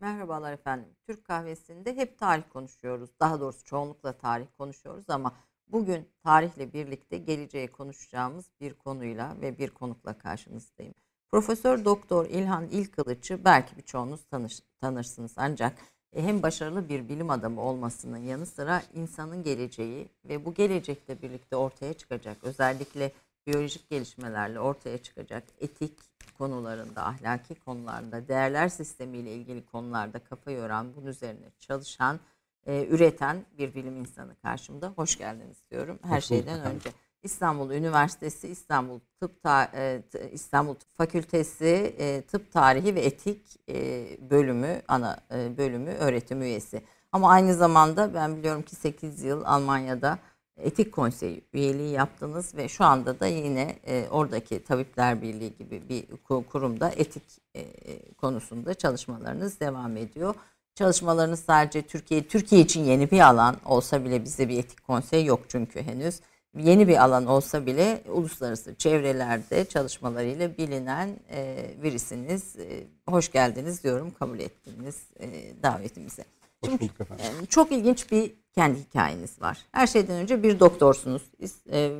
Merhabalar efendim. Türk kahvesinde hep tarih konuşuyoruz. Daha doğrusu çoğunlukla tarih konuşuyoruz ama bugün tarihle birlikte geleceğe konuşacağımız bir konuyla ve bir konukla karşınızdayım. Profesör Doktor İlhan İlkılıç'ı belki birçoğunuz tanış, tanırsınız ancak e, hem başarılı bir bilim adamı olmasının yanı sıra insanın geleceği ve bu gelecekle birlikte ortaya çıkacak özellikle biyolojik gelişmelerle ortaya çıkacak etik konularında, ahlaki konularda, değerler sistemiyle ilgili konularda kafa yoran, bunun üzerine çalışan, e, üreten bir bilim insanı karşımda. Hoş geldiniz diyorum. Her Hoş şeyden önce. İstanbul Üniversitesi İstanbul Tıp Ta e, İstanbul Tıp Fakültesi e, Tıp Tarihi ve Etik e, bölümü ana e, bölümü öğretim üyesi. Ama aynı zamanda ben biliyorum ki 8 yıl Almanya'da Etik Konseyi üyeliği yaptınız ve şu anda da yine e, oradaki Tabipler Birliği gibi bir kurumda etik e, konusunda çalışmalarınız devam ediyor. Çalışmalarınız sadece Türkiye Türkiye için yeni bir alan olsa bile bizde bir etik konsey yok çünkü henüz. Yeni bir alan olsa bile uluslararası çevrelerde çalışmalarıyla bilinen e, birisiniz. E, hoş geldiniz diyorum, kabul ettiniz e, davetimize. Hoş bulduk efendim. Çok ilginç bir kendi hikayeniz var. Her şeyden önce bir doktorsunuz.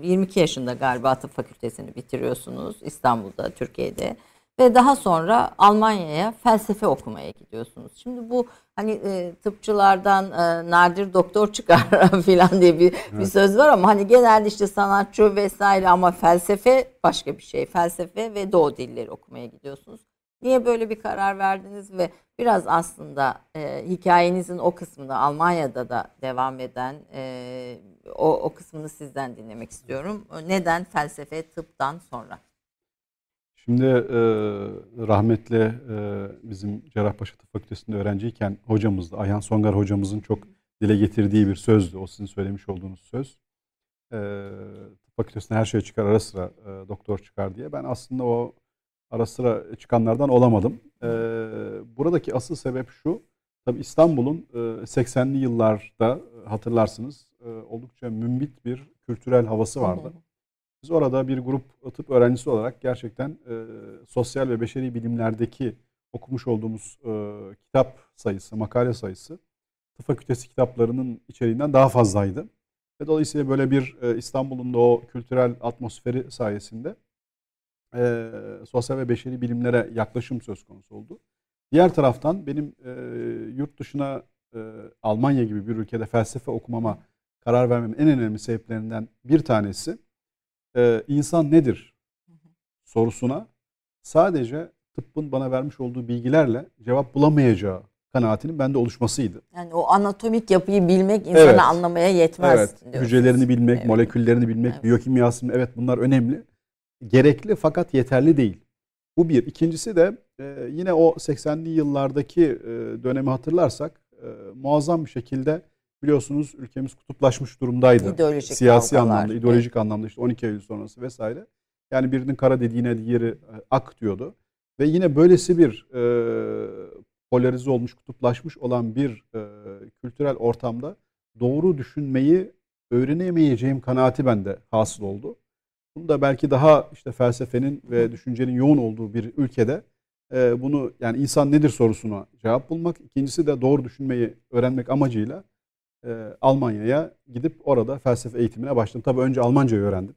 22 e, yaşında galiba tıp fakültesini bitiriyorsunuz İstanbul'da, Türkiye'de. Ve daha sonra Almanya'ya felsefe okumaya gidiyorsunuz. Şimdi bu hani e, tıpçılardan e, nadir doktor çıkar falan diye bir, evet. bir söz var ama hani genelde işte sanatçı vesaire ama felsefe başka bir şey. Felsefe ve doğu dilleri okumaya gidiyorsunuz. Niye böyle bir karar verdiniz ve biraz aslında e, hikayenizin o kısmında Almanya'da da devam eden e, o, o kısmını sizden dinlemek istiyorum. Neden felsefe tıptan sonra? Şimdi e, rahmetli e, bizim Cerrahpaşa Tıp Fakültesi'nde öğrenciyken hocamızdı. Ayhan Songar hocamızın çok dile getirdiği bir sözdü. O sizin söylemiş olduğunuz söz. E, tıp fakültesinde her şey çıkar ara sıra e, doktor çıkar diye. Ben aslında o ara sıra çıkanlardan olamadım. E, buradaki asıl sebep şu. Tabii İstanbul'un e, 80'li yıllarda hatırlarsınız e, oldukça mümbit bir kültürel havası vardı. Biz orada bir grup tıp öğrencisi olarak gerçekten e, sosyal ve beşeri bilimlerdeki okumuş olduğumuz e, kitap sayısı, makale sayısı tıp fakültesi kitaplarının içeriğinden daha fazlaydı. Ve dolayısıyla böyle bir e, İstanbul'un da o kültürel atmosferi sayesinde e, sosyal ve beşeri bilimlere yaklaşım söz konusu oldu. Diğer taraftan benim e, yurt dışına e, Almanya gibi bir ülkede felsefe okumama karar vermemin en önemli sebeplerinden bir tanesi e, insan nedir sorusuna sadece tıbbın bana vermiş olduğu bilgilerle cevap bulamayacağı kanaatinin bende oluşmasıydı. Yani o anatomik yapıyı bilmek insanı evet. anlamaya yetmez. Evet. Diyorsunuz. Hücrelerini bilmek, evet. moleküllerini bilmek, evet. biyokimyasını evet bunlar önemli gerekli fakat yeterli değil. Bu bir. İkincisi de e, yine o 80'li yıllardaki e, dönemi hatırlarsak e, muazzam bir şekilde biliyorsunuz ülkemiz kutuplaşmış durumdaydı. İdeolojik Siyasi kavgalar. anlamda, ideolojik evet. anlamda işte 12 Eylül sonrası vesaire. Yani birinin kara dediğine diğeri ak diyordu. Ve yine böylesi bir e, polarize olmuş, kutuplaşmış olan bir e, kültürel ortamda doğru düşünmeyi öğrenemeyeceğim kanaati bende hasıl oldu. Bunu da belki daha işte felsefenin ve düşüncenin yoğun olduğu bir ülkede e, bunu yani insan nedir sorusuna cevap bulmak. İkincisi de doğru düşünmeyi öğrenmek amacıyla e, Almanya'ya gidip orada felsefe eğitimine başladım. Tabii önce Almancayı öğrendim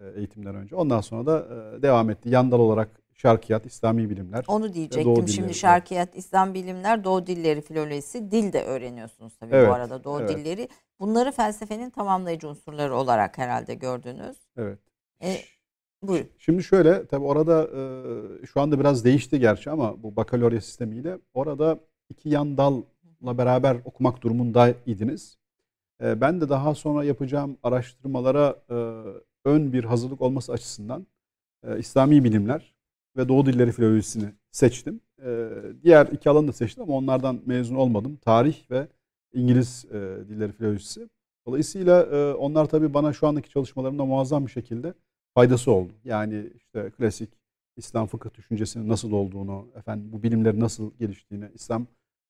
e, eğitimden önce. Ondan sonra da e, devam etti. Yandal olarak şarkiyat, İslami bilimler. Onu diyecektim. Şimdi şarkiyat, İslam bilimler, Doğu dilleri filolojisi, dil de öğreniyorsunuz tabii evet, bu arada Doğu evet. dilleri. Bunları felsefenin tamamlayıcı unsurları olarak herhalde gördünüz. Evet. E, buyurun. Şimdi şöyle tabii orada e, şu anda biraz değişti gerçi ama bu bakalorya sistemiyle orada iki yan dalla beraber okumak durumundaydınız. E, ben de daha sonra yapacağım araştırmalara e, ön bir hazırlık olması açısından e, İslami bilimler ve Doğu dilleri filolojisini seçtim. E, diğer iki alanı da seçtim ama onlardan mezun olmadım. Tarih ve İngiliz e, dilleri filolojisi. Dolayısıyla e, onlar tabii bana şu andaki çalışmalarımda muazzam bir şekilde faydası oldu. Yani işte klasik İslam fıkıh düşüncesinin nasıl olduğunu, efendim bu bilimlerin nasıl geliştiğini, İslam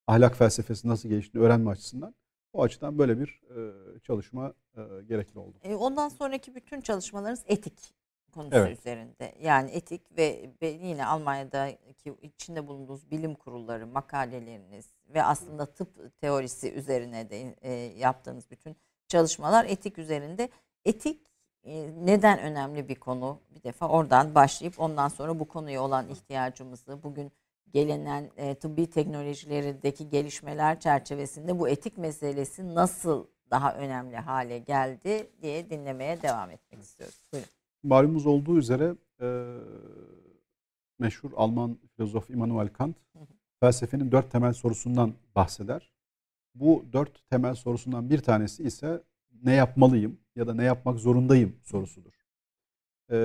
ahlak felsefesi nasıl geliştiğini öğrenme açısından o açıdan böyle bir e, çalışma gerekli oldu. Ondan sonraki bütün çalışmalarınız etik konusu Evet. üzerinde. Yani etik ve, ve yine Almanya'daki içinde bulunduğunuz bilim kurulları, makaleleriniz ve aslında tıp teorisi üzerine de e, yaptığınız bütün çalışmalar etik üzerinde. Etik e, neden önemli bir konu? Bir defa oradan başlayıp ondan sonra bu konuya olan ihtiyacımızı bugün gelinen e, tıbbi teknolojilerindeki gelişmeler çerçevesinde bu etik meselesi nasıl daha önemli hale geldi diye dinlemeye devam etmek istiyoruz. Buyurun. Malumunuz olduğu üzere e, meşhur Alman filozof Immanuel Kant felsefenin dört temel sorusundan bahseder. Bu dört temel sorusundan bir tanesi ise ne yapmalıyım ya da ne yapmak zorundayım sorusudur. E,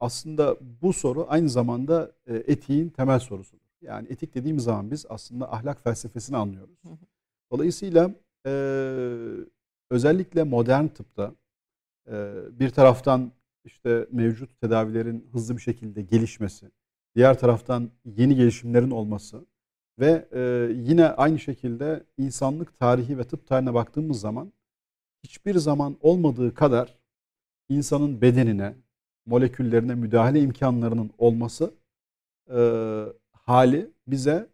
aslında bu soru aynı zamanda e, etiğin temel sorusudur. Yani etik dediğimiz zaman biz aslında ahlak felsefesini anlıyoruz. Dolayısıyla e, özellikle modern tıpta e, bir taraftan işte mevcut tedavilerin hızlı bir şekilde gelişmesi, diğer taraftan yeni gelişimlerin olması ve e, yine aynı şekilde insanlık tarihi ve tıp tarihine baktığımız zaman hiçbir zaman olmadığı kadar insanın bedenine, moleküllerine müdahale imkanlarının olması e, hali bize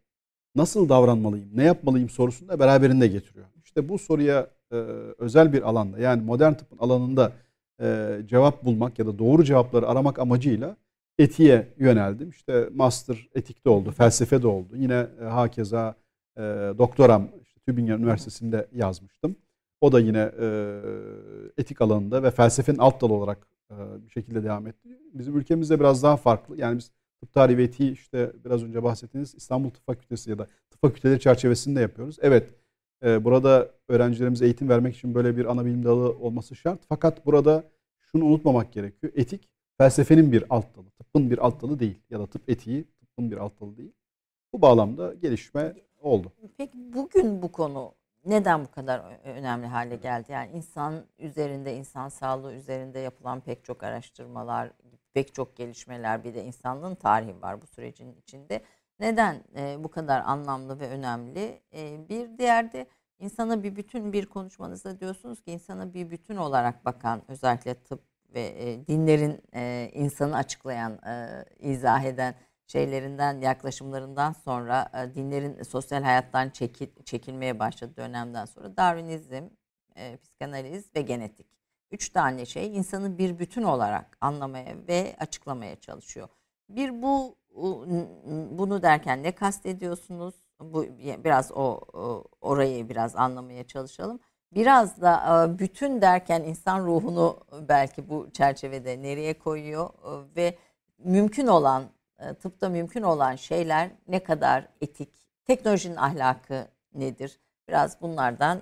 nasıl davranmalıyım, ne yapmalıyım sorusunu da beraberinde getiriyor. İşte bu soruya e, özel bir alanda yani modern tıbbın alanında e, cevap bulmak ya da doğru cevapları aramak amacıyla etiğe yöneldim. İşte master etikte oldu, felsefede oldu. Yine e, hakeza e, doktoram işte Tübingen Üniversitesi'nde yazmıştım. O da yine etik alanında ve felsefenin alt dalı olarak bir şekilde devam etti. Bizim ülkemizde biraz daha farklı. Yani biz tıp tarihi ve etiği işte biraz önce bahsettiğiniz İstanbul Tıp Fakültesi ya da tıp fakülteleri çerçevesinde yapıyoruz. Evet burada öğrencilerimize eğitim vermek için böyle bir ana bilim dalı olması şart. Fakat burada şunu unutmamak gerekiyor. Etik felsefenin bir alt dalı, tıbbın bir alt dalı değil ya da tıp etiği tıbbın bir alt dalı değil. Bu bağlamda gelişme oldu. Peki bugün bu konu neden bu kadar önemli hale geldi? Yani insan üzerinde, insan sağlığı üzerinde yapılan pek çok araştırmalar, pek çok gelişmeler bir de insanlığın tarihi var bu sürecin içinde. Neden e, bu kadar anlamlı ve önemli? E, bir diğer de insana bir bütün bir konuşmanızda diyorsunuz ki insana bir bütün olarak bakan özellikle tıp ve e, dinlerin e, insanı açıklayan, e, izah eden şeylerinden, yaklaşımlarından sonra e, dinlerin sosyal hayattan çekil, çekilmeye başladığı dönemden sonra Darwinizm, e, psikanaliz ve genetik. Üç tane şey insanı bir bütün olarak anlamaya ve açıklamaya çalışıyor. Bir bu bunu derken ne kastediyorsunuz? Bu biraz o orayı biraz anlamaya çalışalım. Biraz da e, bütün derken insan ruhunu belki bu çerçevede nereye koyuyor e, ve mümkün olan e, tıpta mümkün olan şeyler ne kadar etik, teknolojinin ahlakı nedir? Biraz bunlardan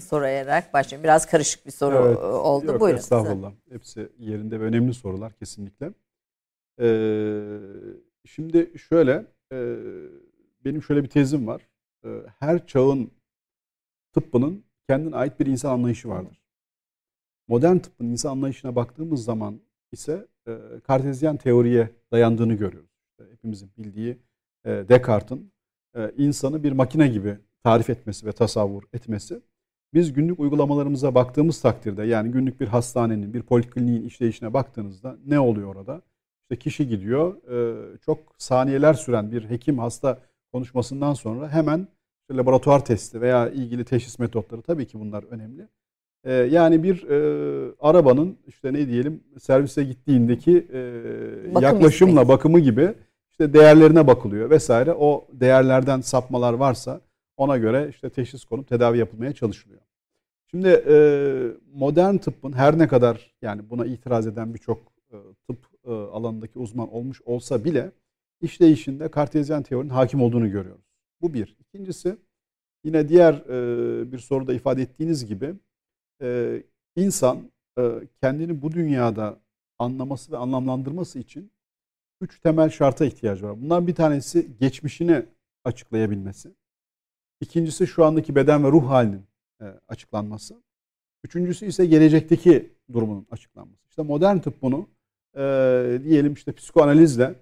sorayarak başlayayım. Biraz karışık bir soru Evet, oldu. Yok, Buyurun. Estağfurullah. Hepsi yerinde ve önemli sorular kesinlikle. Ee, şimdi şöyle, e, benim şöyle bir tezim var. Ee, her çağın tıbbının kendine ait bir insan anlayışı vardır. Modern tıbbın insan anlayışına baktığımız zaman ise e, Kartezyen teoriye dayandığını görüyoruz. İşte hepimizin bildiği e, Descartes'in e, insanı bir makine gibi tarif etmesi ve tasavvur etmesi biz günlük uygulamalarımıza baktığımız takdirde yani günlük bir hastanenin, bir polikliniğin işleyişine baktığınızda ne oluyor orada? İşte kişi gidiyor, e, çok saniyeler süren bir hekim hasta konuşmasından sonra hemen işte laboratuvar testi veya ilgili teşhis metotları tabii ki bunlar önemli. E, yani bir e, arabanın işte ne diyelim servise gittiğindeki e, Bakım yaklaşımla hizmeti. bakımı gibi işte değerlerine bakılıyor vesaire. O değerlerden sapmalar varsa ona göre işte teşhis konup tedavi yapılmaya çalışılıyor. Şimdi e, modern tıbbın her ne kadar yani buna itiraz eden birçok e, tıp e, alanındaki uzman olmuş olsa bile işleyişinde Kartezyen teorinin hakim olduğunu görüyoruz. Bu bir. İkincisi yine diğer e, bir soruda ifade ettiğiniz gibi e, insan e, kendini bu dünyada anlaması ve anlamlandırması için üç temel şarta ihtiyacı var. Bundan bir tanesi geçmişini açıklayabilmesi. İkincisi şu andaki beden ve ruh halinin açıklanması. Üçüncüsü ise gelecekteki durumunun açıklanması. İşte modern tıp bunu e, diyelim işte psikoanalizle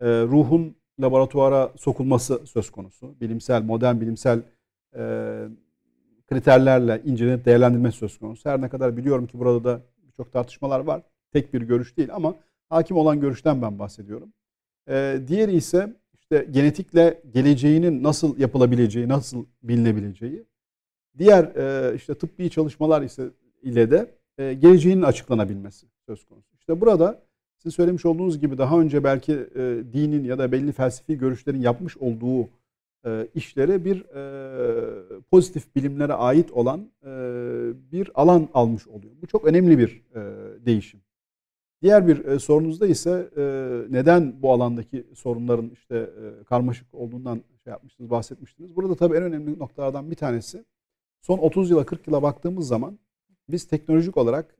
e, ruhun laboratuvara sokulması söz konusu. Bilimsel, modern bilimsel e, kriterlerle incelenip değerlendirme söz konusu. Her ne kadar biliyorum ki burada da birçok tartışmalar var. Tek bir görüş değil ama hakim olan görüşten ben bahsediyorum. E, diğeri ise işte genetikle geleceğinin nasıl yapılabileceği, nasıl bilinebileceği. Diğer e, işte tıbbi çalışmalar ise ile de e, geleceğinin açıklanabilmesi söz konusu. İşte burada sizin söylemiş olduğunuz gibi daha önce belki e, dinin ya da belli felsefi görüşlerin yapmış olduğu e, işleri bir e, pozitif bilimlere ait olan e, bir alan almış oluyor. Bu çok önemli bir e, değişim. Diğer bir e, sorunuzda ise e, neden bu alandaki sorunların işte e, karmaşık olduğundan şey yapmıştınız, bahsetmiştiniz. Burada tabii en önemli noktalardan bir tanesi son 30 yıla 40 yıla baktığımız zaman biz teknolojik olarak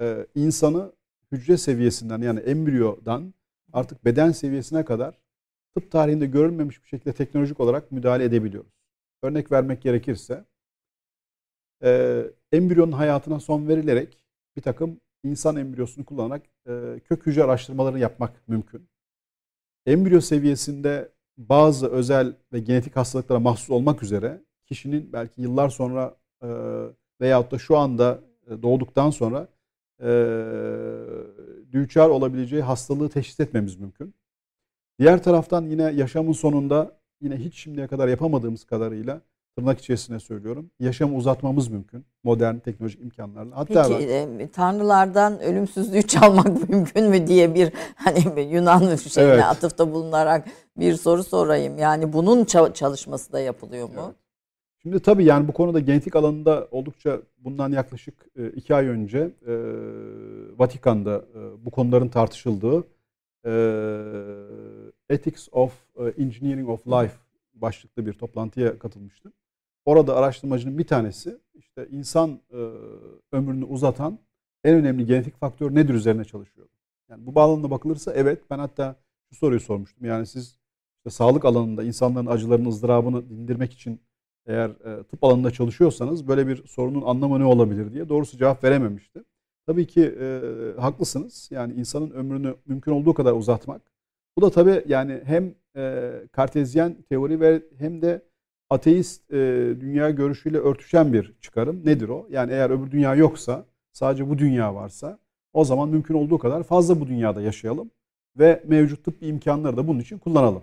e, insanı hücre seviyesinden yani embriyodan artık beden seviyesine kadar tıp tarihinde görülmemiş bir şekilde teknolojik olarak müdahale edebiliyoruz. Örnek vermek gerekirse e, embriyonun hayatına son verilerek bir takım insan embriyosunu kullanarak e, kök hücre araştırmaları yapmak mümkün. Embriyo seviyesinde bazı özel ve genetik hastalıklara mahsus olmak üzere kişinin belki yıllar sonra e, veyahut da şu anda e, doğduktan sonra e, düçar olabileceği hastalığı teşhis etmemiz mümkün. Diğer taraftan yine yaşamın sonunda yine hiç şimdiye kadar yapamadığımız kadarıyla tırnak içerisine söylüyorum. Yaşamı uzatmamız mümkün. Modern teknolojik imkanlarla. Hatta Peki e, tanrılardan ölümsüzlüğü çalmak mümkün mü diye bir hani Yunan şeyine evet. atıfta bulunarak bir soru sorayım. Yani bunun çalışması da yapılıyor mu? Evet. Şimdi tabii yani bu konuda genetik alanında oldukça bundan yaklaşık e, iki ay önce e, Vatikan'da e, bu konuların tartışıldığı Ethics of Engineering of Life başlıklı bir toplantıya katılmıştım. Orada araştırmacının bir tanesi işte insan ömrünü uzatan en önemli genetik faktör nedir üzerine çalışıyor. Yani bu bağlamda bakılırsa evet ben hatta şu soruyu sormuştum. Yani siz işte sağlık alanında insanların acılarını, ızdırabını dindirmek için eğer e, tıp alanında çalışıyorsanız böyle bir sorunun anlamı ne olabilir diye doğrusu cevap verememişti. Tabii ki e, haklısınız. Yani insanın ömrünü mümkün olduğu kadar uzatmak. Bu da tabii yani hem e, kartezyen teori ve hem de ateist e, dünya görüşüyle örtüşen bir çıkarım. Nedir o? Yani eğer öbür dünya yoksa, sadece bu dünya varsa o zaman mümkün olduğu kadar fazla bu dünyada yaşayalım ve mevcut tıbbi imkanları da bunun için kullanalım.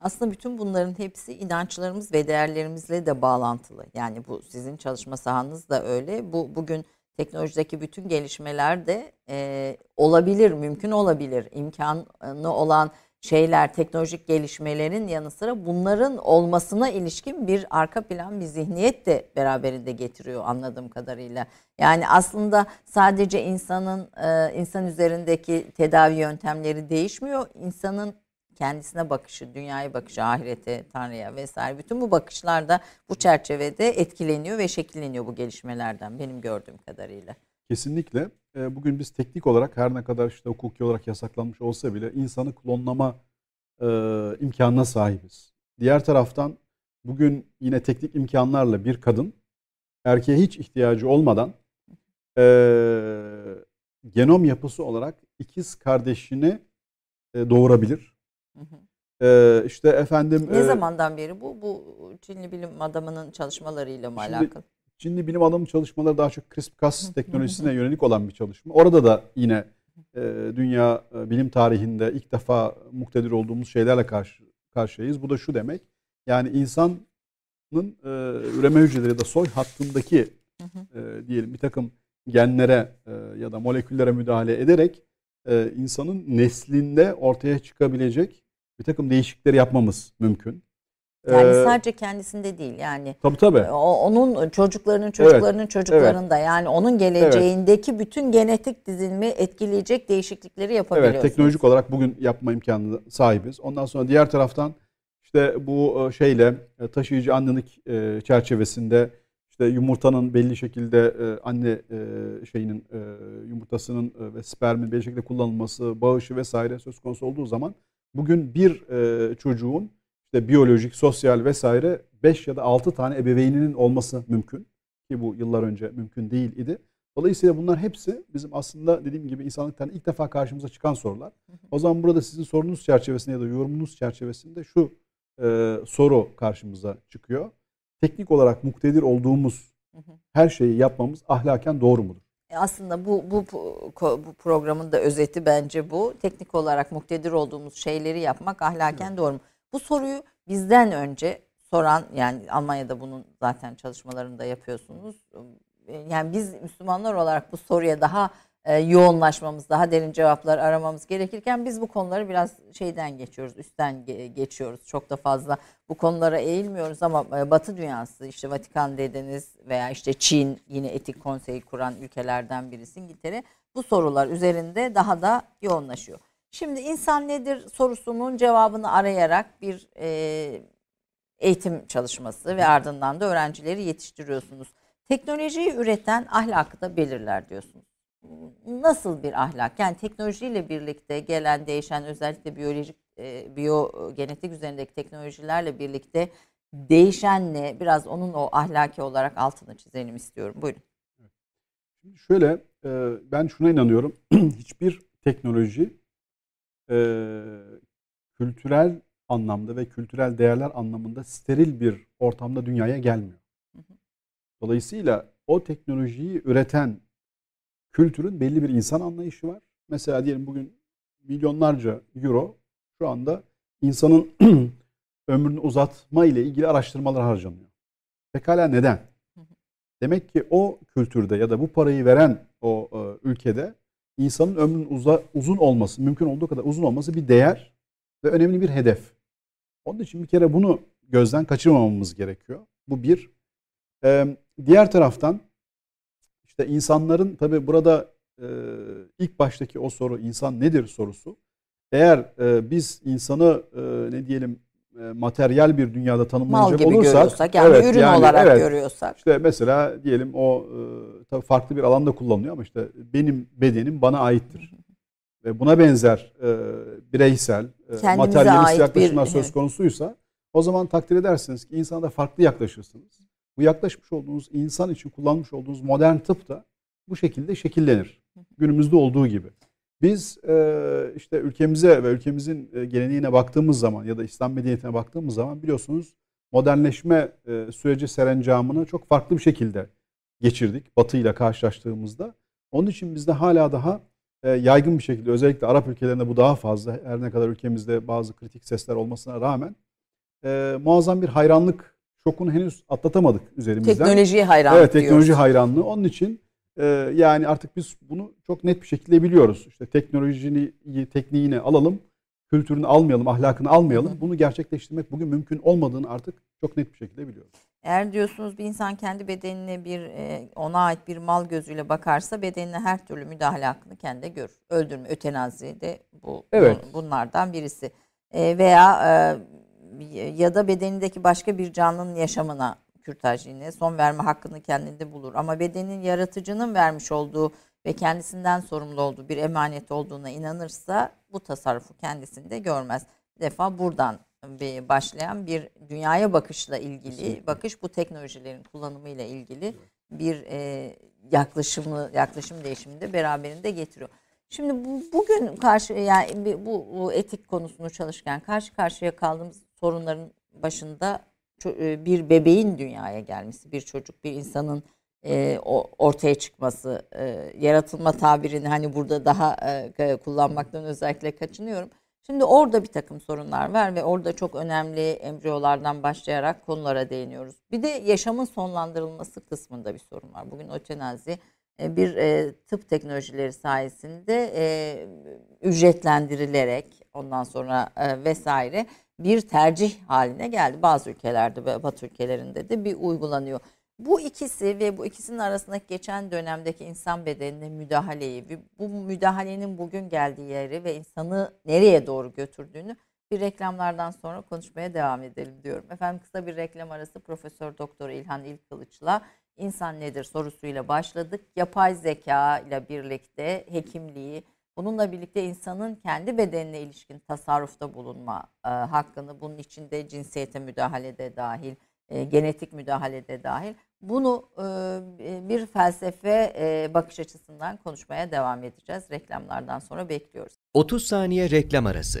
Aslında bütün bunların hepsi inançlarımız ve değerlerimizle de bağlantılı. Yani bu sizin çalışma sahanız da öyle. Bu bugün teknolojideki bütün gelişmeler de e, olabilir, mümkün olabilir. İmkanı olan şeyler, teknolojik gelişmelerin yanı sıra bunların olmasına ilişkin bir arka plan, bir zihniyet de beraberinde getiriyor anladığım kadarıyla. Yani aslında sadece insanın e, insan üzerindeki tedavi yöntemleri değişmiyor. İnsanın kendisine bakışı, dünyaya bakışı, ahirete, Tanrı'ya vesaire bütün bu bakışlar da bu çerçevede etkileniyor ve şekilleniyor bu gelişmelerden benim gördüğüm kadarıyla. Kesinlikle. E, bugün biz teknik olarak her ne kadar işte hukuki olarak yasaklanmış olsa bile insanı klonlama e, imkanına sahibiz. Diğer taraftan bugün yine teknik imkanlarla bir kadın erkeğe hiç ihtiyacı olmadan e, genom yapısı olarak ikiz kardeşini e, doğurabilir. Hı hı. Ee, işte efendim ne e, zamandan beri bu bu Çinli bilim adamının çalışmalarıyla mı şimdi, alakalı? Çinli bilim adamı çalışmaları daha çok CRISPR-Cas teknolojisine yönelik olan bir çalışma. Orada da yine e, dünya e, bilim tarihinde ilk defa muktedir olduğumuz şeylerle karşı karşıyayız. Bu da şu demek. Yani insanın e, üreme hücreleri ya da soy hattındaki e, diyelim bir takım genlere e, ya da moleküllere müdahale ederek e, insanın neslinde ortaya çıkabilecek bir takım değişiklikleri yapmamız mümkün. Yani ee, sadece kendisinde değil yani. Tabii tabii. O, onun çocuklarının çocuklarının evet, çocuklarında evet. yani onun geleceğindeki evet. bütün genetik dizilimi etkileyecek değişiklikleri yapabiliyoruz. Evet teknolojik olarak bugün yapma imkanı sahibiz. Ondan sonra diğer taraftan işte bu e, şeyle e, taşıyıcı annelik e, çerçevesinde işte yumurtanın belli şekilde anne şeyinin yumurtasının ve spermin belli şekilde kullanılması, bağışı vesaire söz konusu olduğu zaman bugün bir çocuğun işte biyolojik, sosyal vesaire 5 ya da 6 tane ebeveyninin olması mümkün. Ki bu yıllar önce mümkün değil idi. Dolayısıyla bunlar hepsi bizim aslında dediğim gibi insanlıktan ilk defa karşımıza çıkan sorular. O zaman burada sizin sorunuz çerçevesinde ya da yorumunuz çerçevesinde şu e, soru karşımıza çıkıyor. Teknik olarak muktedir olduğumuz her şeyi yapmamız ahlaken doğru mudur? Aslında bu, bu bu programın da özeti bence bu. Teknik olarak muktedir olduğumuz şeyleri yapmak ahlaken evet. doğru mu? Bu soruyu bizden önce soran yani Almanya'da bunun zaten çalışmalarını da yapıyorsunuz. Yani biz Müslümanlar olarak bu soruya daha e, yoğunlaşmamız, daha derin cevaplar aramamız gerekirken biz bu konuları biraz şeyden geçiyoruz, üstten geçiyoruz. Çok da fazla bu konulara eğilmiyoruz ama e, Batı dünyası işte Vatikan dediniz veya işte Çin yine etik konseyi kuran ülkelerden birisi İngiltere bu sorular üzerinde daha da yoğunlaşıyor. Şimdi insan nedir sorusunun cevabını arayarak bir e, eğitim çalışması ve ardından da öğrencileri yetiştiriyorsunuz. Teknolojiyi üreten ahlakı da belirler diyorsunuz nasıl bir ahlak? Yani teknolojiyle birlikte gelen değişen özellikle biyolojik, e, biyogenetik üzerindeki teknolojilerle birlikte değişen ne? Biraz onun o ahlaki olarak altını çizelim istiyorum. Buyurun. Şimdi şöyle e, ben şuna inanıyorum. Hiçbir teknoloji e, kültürel anlamda ve kültürel değerler anlamında steril bir ortamda dünyaya gelmiyor. Dolayısıyla o teknolojiyi üreten kültürün belli bir insan anlayışı var. Mesela diyelim bugün milyonlarca euro şu anda insanın ömrünü uzatma ile ilgili araştırmalar harcanıyor. Pekala neden? Demek ki o kültürde ya da bu parayı veren o e, ülkede insanın ömrünün uza, uzun olması, mümkün olduğu kadar uzun olması bir değer ve önemli bir hedef. Onun için bir kere bunu gözden kaçırmamamız gerekiyor. Bu bir. Ee, diğer taraftan işte insanların tabi burada e, ilk baştaki o soru insan nedir sorusu. Eğer e, biz insanı e, ne diyelim e, materyal bir dünyada tanımlayacak Mal gibi olursak, görüyorsak yani evet, ürün yani, olarak evet, görüyorsak. İşte mesela diyelim o e, tabii farklı bir alanda kullanılıyor ama işte benim bedenim bana aittir. Ve buna benzer e, bireysel, e, materyalist yaklaşımlar bir, söz konusuysa o zaman takdir edersiniz ki insana da farklı yaklaşırsınız bu yaklaşmış olduğunuz insan için kullanmış olduğunuz modern tıp da bu şekilde şekillenir. Günümüzde olduğu gibi. Biz işte ülkemize ve ülkemizin geleneğine baktığımız zaman ya da İslam medeniyetine baktığımız zaman biliyorsunuz modernleşme süreci serencamını çok farklı bir şekilde geçirdik Batı ile karşılaştığımızda. Onun için bizde hala daha yaygın bir şekilde özellikle Arap ülkelerinde bu daha fazla her ne kadar ülkemizde bazı kritik sesler olmasına rağmen muazzam bir hayranlık şokunu henüz atlatamadık üzerimizden. Teknolojiye hayranlık Evet teknoloji diyoruz. hayranlığı. Onun için e, yani artık biz bunu çok net bir şekilde biliyoruz. İşte teknolojini, tekniğini alalım, kültürünü almayalım, ahlakını almayalım. Hı. Bunu gerçekleştirmek bugün mümkün olmadığını artık çok net bir şekilde biliyoruz. Eğer diyorsunuz bir insan kendi bedenine bir e, ona ait bir mal gözüyle bakarsa bedenine her türlü müdahale hakkını kendi görür. Öldürme, ötenazi de bu evet. bunlardan birisi. E, veya ya da bedenindeki başka bir canlının yaşamına kürtaj yine son verme hakkını kendinde bulur. Ama bedenin yaratıcının vermiş olduğu ve kendisinden sorumlu olduğu bir emanet olduğuna inanırsa bu tasarrufu kendisinde görmez. Bir defa buradan bir başlayan bir dünyaya bakışla ilgili Kesinlikle. bakış bu teknolojilerin kullanımıyla ilgili bir e, yaklaşımı yaklaşım değişimini de beraberinde getiriyor. Şimdi bu, bugün karşı yani bu, bu etik konusunu çalışırken karşı karşıya kaldığımız sorunların başında e, bir bebeğin dünyaya gelmesi, bir çocuk, bir insanın e, ortaya çıkması, e, yaratılma tabirini hani burada daha kullanmaktan özellikle kaçınıyorum. Şimdi orada bir takım sorunlar var ve orada çok önemli embriyolardan başlayarak konulara değiniyoruz. Bir de yaşamın sonlandırılması kısmında bir sorun var. Bugün ötenazi bir tıp teknolojileri sayesinde ücretlendirilerek ondan sonra e, vesaire bir tercih haline geldi. Bazı ülkelerde ve Batı ülkelerinde de bir uygulanıyor. Bu ikisi ve bu ikisinin arasındaki geçen dönemdeki insan bedenine müdahaleyi, bu müdahalenin bugün geldiği yeri ve insanı nereye doğru götürdüğünü bir reklamlardan sonra konuşmaya devam edelim diyorum. Efendim kısa bir reklam arası Profesör Doktor İlhan İlkılıç'la insan nedir sorusuyla başladık. Yapay zeka ile birlikte hekimliği, Bununla birlikte insanın kendi bedenine ilişkin tasarrufta bulunma e, hakkını, bunun içinde cinsiyete müdahale de dahil, e, genetik müdahale de dahil. Bunu e, bir felsefe e, bakış açısından konuşmaya devam edeceğiz. Reklamlardan sonra bekliyoruz. 30 saniye reklam arası.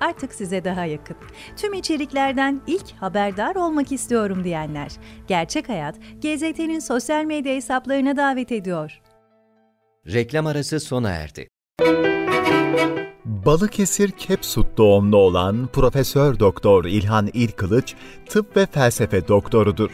artık size daha yakın. Tüm içeriklerden ilk haberdar olmak istiyorum diyenler. Gerçek Hayat, GZT'nin sosyal medya hesaplarına davet ediyor. Reklam arası sona erdi. Balıkesir Kepsut doğumlu olan Profesör Doktor İlhan İlkılıç tıp ve felsefe doktorudur.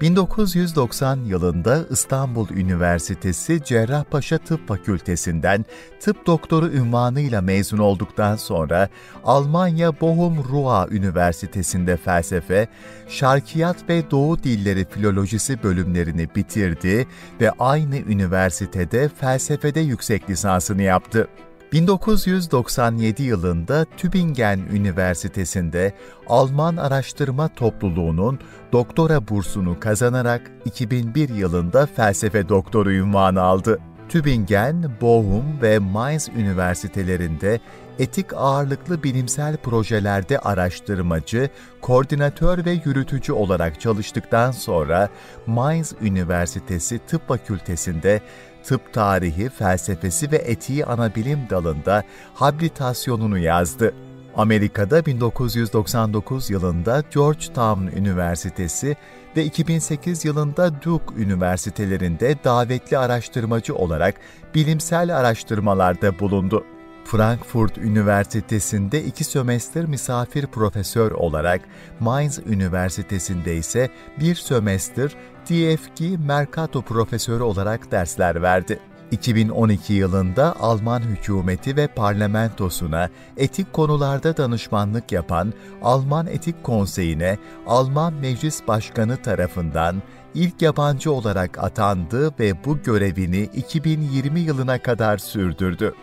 1990 yılında İstanbul Üniversitesi Cerrahpaşa Tıp Fakültesinden tıp doktoru ünvanıyla mezun olduktan sonra Almanya Bochum Ruhr Üniversitesi'nde felsefe, şarkiyat ve doğu dilleri filolojisi bölümlerini bitirdi ve aynı üniversitede felsefede yüksek lisansını yaptı. 1997 yılında Tübingen Üniversitesi'nde Alman Araştırma Topluluğu'nun doktora bursunu kazanarak 2001 yılında felsefe doktoru ünvanı aldı. Tübingen, Bochum ve Mainz üniversitelerinde etik ağırlıklı bilimsel projelerde araştırmacı, koordinatör ve yürütücü olarak çalıştıktan sonra Mainz Üniversitesi Tıp Fakültesi'nde tıp tarihi, felsefesi ve etiği anabilim dalında habilitasyonunu yazdı. Amerika'da 1999 yılında Georgetown Üniversitesi ve 2008 yılında Duke Üniversitelerinde davetli araştırmacı olarak bilimsel araştırmalarda bulundu. Frankfurt Üniversitesi'nde iki sömestr misafir profesör olarak, Mainz Üniversitesi'nde ise bir sömestr DFG Mercato profesörü olarak dersler verdi. 2012 yılında Alman hükümeti ve parlamentosuna etik konularda danışmanlık yapan Alman Etik Konseyi'ne Alman Meclis Başkanı tarafından ilk yabancı olarak atandı ve bu görevini 2020 yılına kadar sürdürdü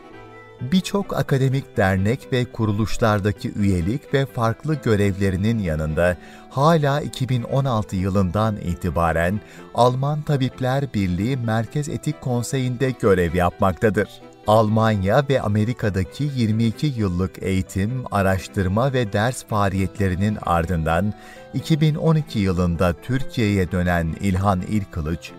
birçok akademik dernek ve kuruluşlardaki üyelik ve farklı görevlerinin yanında hala 2016 yılından itibaren Alman Tabipler Birliği Merkez Etik Konseyi'nde görev yapmaktadır. Almanya ve Amerika'daki 22 yıllık eğitim, araştırma ve ders faaliyetlerinin ardından 2012 yılında Türkiye'ye dönen İlhan İlkılıç,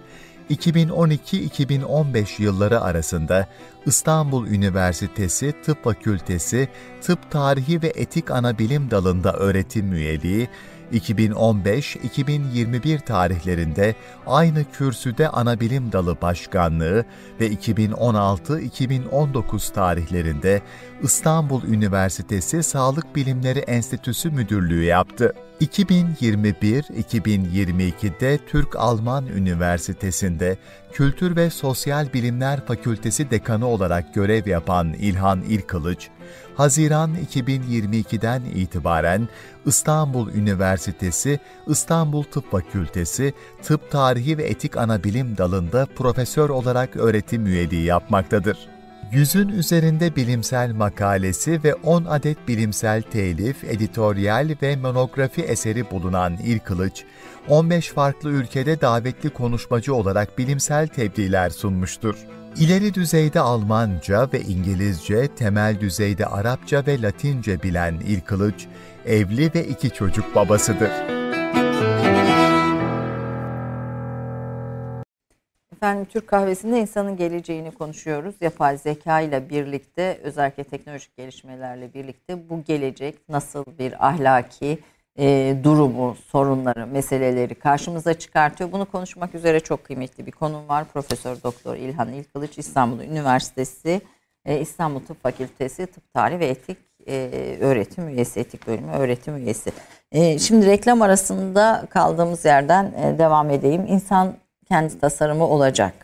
2012-2015 yılları arasında İstanbul Üniversitesi Tıp Fakültesi Tıp Tarihi ve Etik Anabilim dalında öğretim üyeliği, 2015-2021 tarihlerinde aynı kürsüde Anabilim Dalı Başkanlığı ve 2016-2019 tarihlerinde İstanbul Üniversitesi Sağlık Bilimleri Enstitüsü Müdürlüğü yaptı. 2021-2022'de Türk-Alman Üniversitesi'nde Kültür ve Sosyal Bilimler Fakültesi Dekanı olarak görev yapan İlhan İlkılıç, Haziran 2022'den itibaren İstanbul Üniversitesi İstanbul Tıp Fakültesi Tıp Tarihi ve Etik Anabilim dalında profesör olarak öğretim üyeliği yapmaktadır. Yüzün üzerinde bilimsel makalesi ve 10 adet bilimsel telif, editoryal ve monografi eseri bulunan İlkılıç, 15 farklı ülkede davetli konuşmacı olarak bilimsel tebliğler sunmuştur. İleri düzeyde Almanca ve İngilizce, temel düzeyde Arapça ve Latince bilen İlkılıç, evli ve iki çocuk babasıdır. Efendim Türk kahvesinde insanın geleceğini konuşuyoruz. Yapay zeka ile birlikte özellikle teknolojik gelişmelerle birlikte bu gelecek nasıl bir ahlaki e, durumu, sorunları, meseleleri karşımıza çıkartıyor. Bunu konuşmak üzere çok kıymetli bir konum var. Profesör Doktor İlhan İlkılıç İstanbul Üniversitesi e, İstanbul Tıp Fakültesi Tıp Tarihi ve Etik e, öğretim üyesi, etik bölümü öğretim üyesi. E, şimdi reklam arasında kaldığımız yerden e, devam edeyim. İnsan kendi tasarımı olacak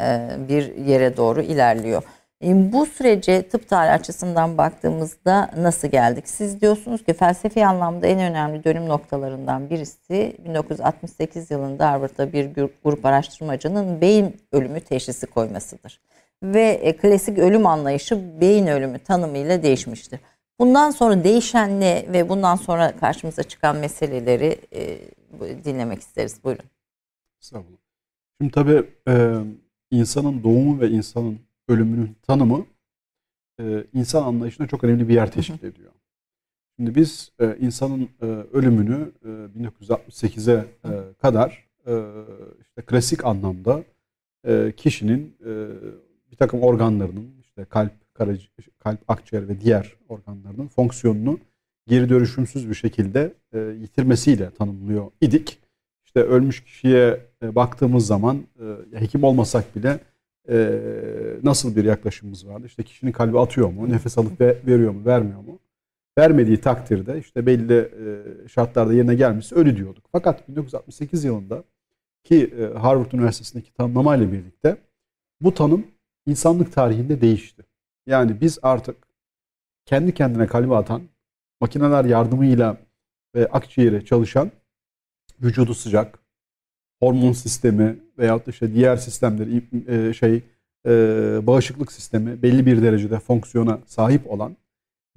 e, bir yere doğru ilerliyor. E, bu sürece tıp tarihi açısından baktığımızda nasıl geldik? Siz diyorsunuz ki felsefi anlamda en önemli dönüm noktalarından birisi 1968 yılında Harvard'da bir grup araştırmacının beyin ölümü teşhisi koymasıdır. Ve e, klasik ölüm anlayışı beyin ölümü tanımıyla değişmiştir. Bundan sonra değişen ne ve bundan sonra karşımıza çıkan meseleleri e, dinlemek isteriz. Buyurun. Estağfurullah. Şimdi tabii insanın doğumu ve insanın ölümünün tanımı e, insan anlayışına çok önemli bir yer teşkil ediyor. Şimdi biz e, insanın e, ölümünü e, 1968'e e, kadar e, işte klasik anlamda e, kişinin e, bir takım organlarının işte kalp, karaciğer, kalp, akciğer ve diğer organlarının fonksiyonunu geri dönüşümsüz bir şekilde e, yitirmesiyle tanımlıyor idik. İşte ölmüş kişiye e, baktığımız zaman e, hekim olmasak bile e, nasıl bir yaklaşımımız vardı? İşte kişinin kalbi atıyor mu? Nefes alıp ve, veriyor mu? Vermiyor mu? Vermediği takdirde işte belli e, şartlarda yerine gelmişse ölü diyorduk. Fakat 1968 yılında ki e, Harvard Üniversitesi'ndeki tanımlamayla birlikte bu tanım insanlık tarihinde değişti. Yani biz artık kendi kendine kalbi atan, makineler yardımıyla ve akciğere çalışan, vücudu sıcak, hormon sistemi veyahut da işte diğer sistemleri e, şey e, bağışıklık sistemi belli bir derecede fonksiyona sahip olan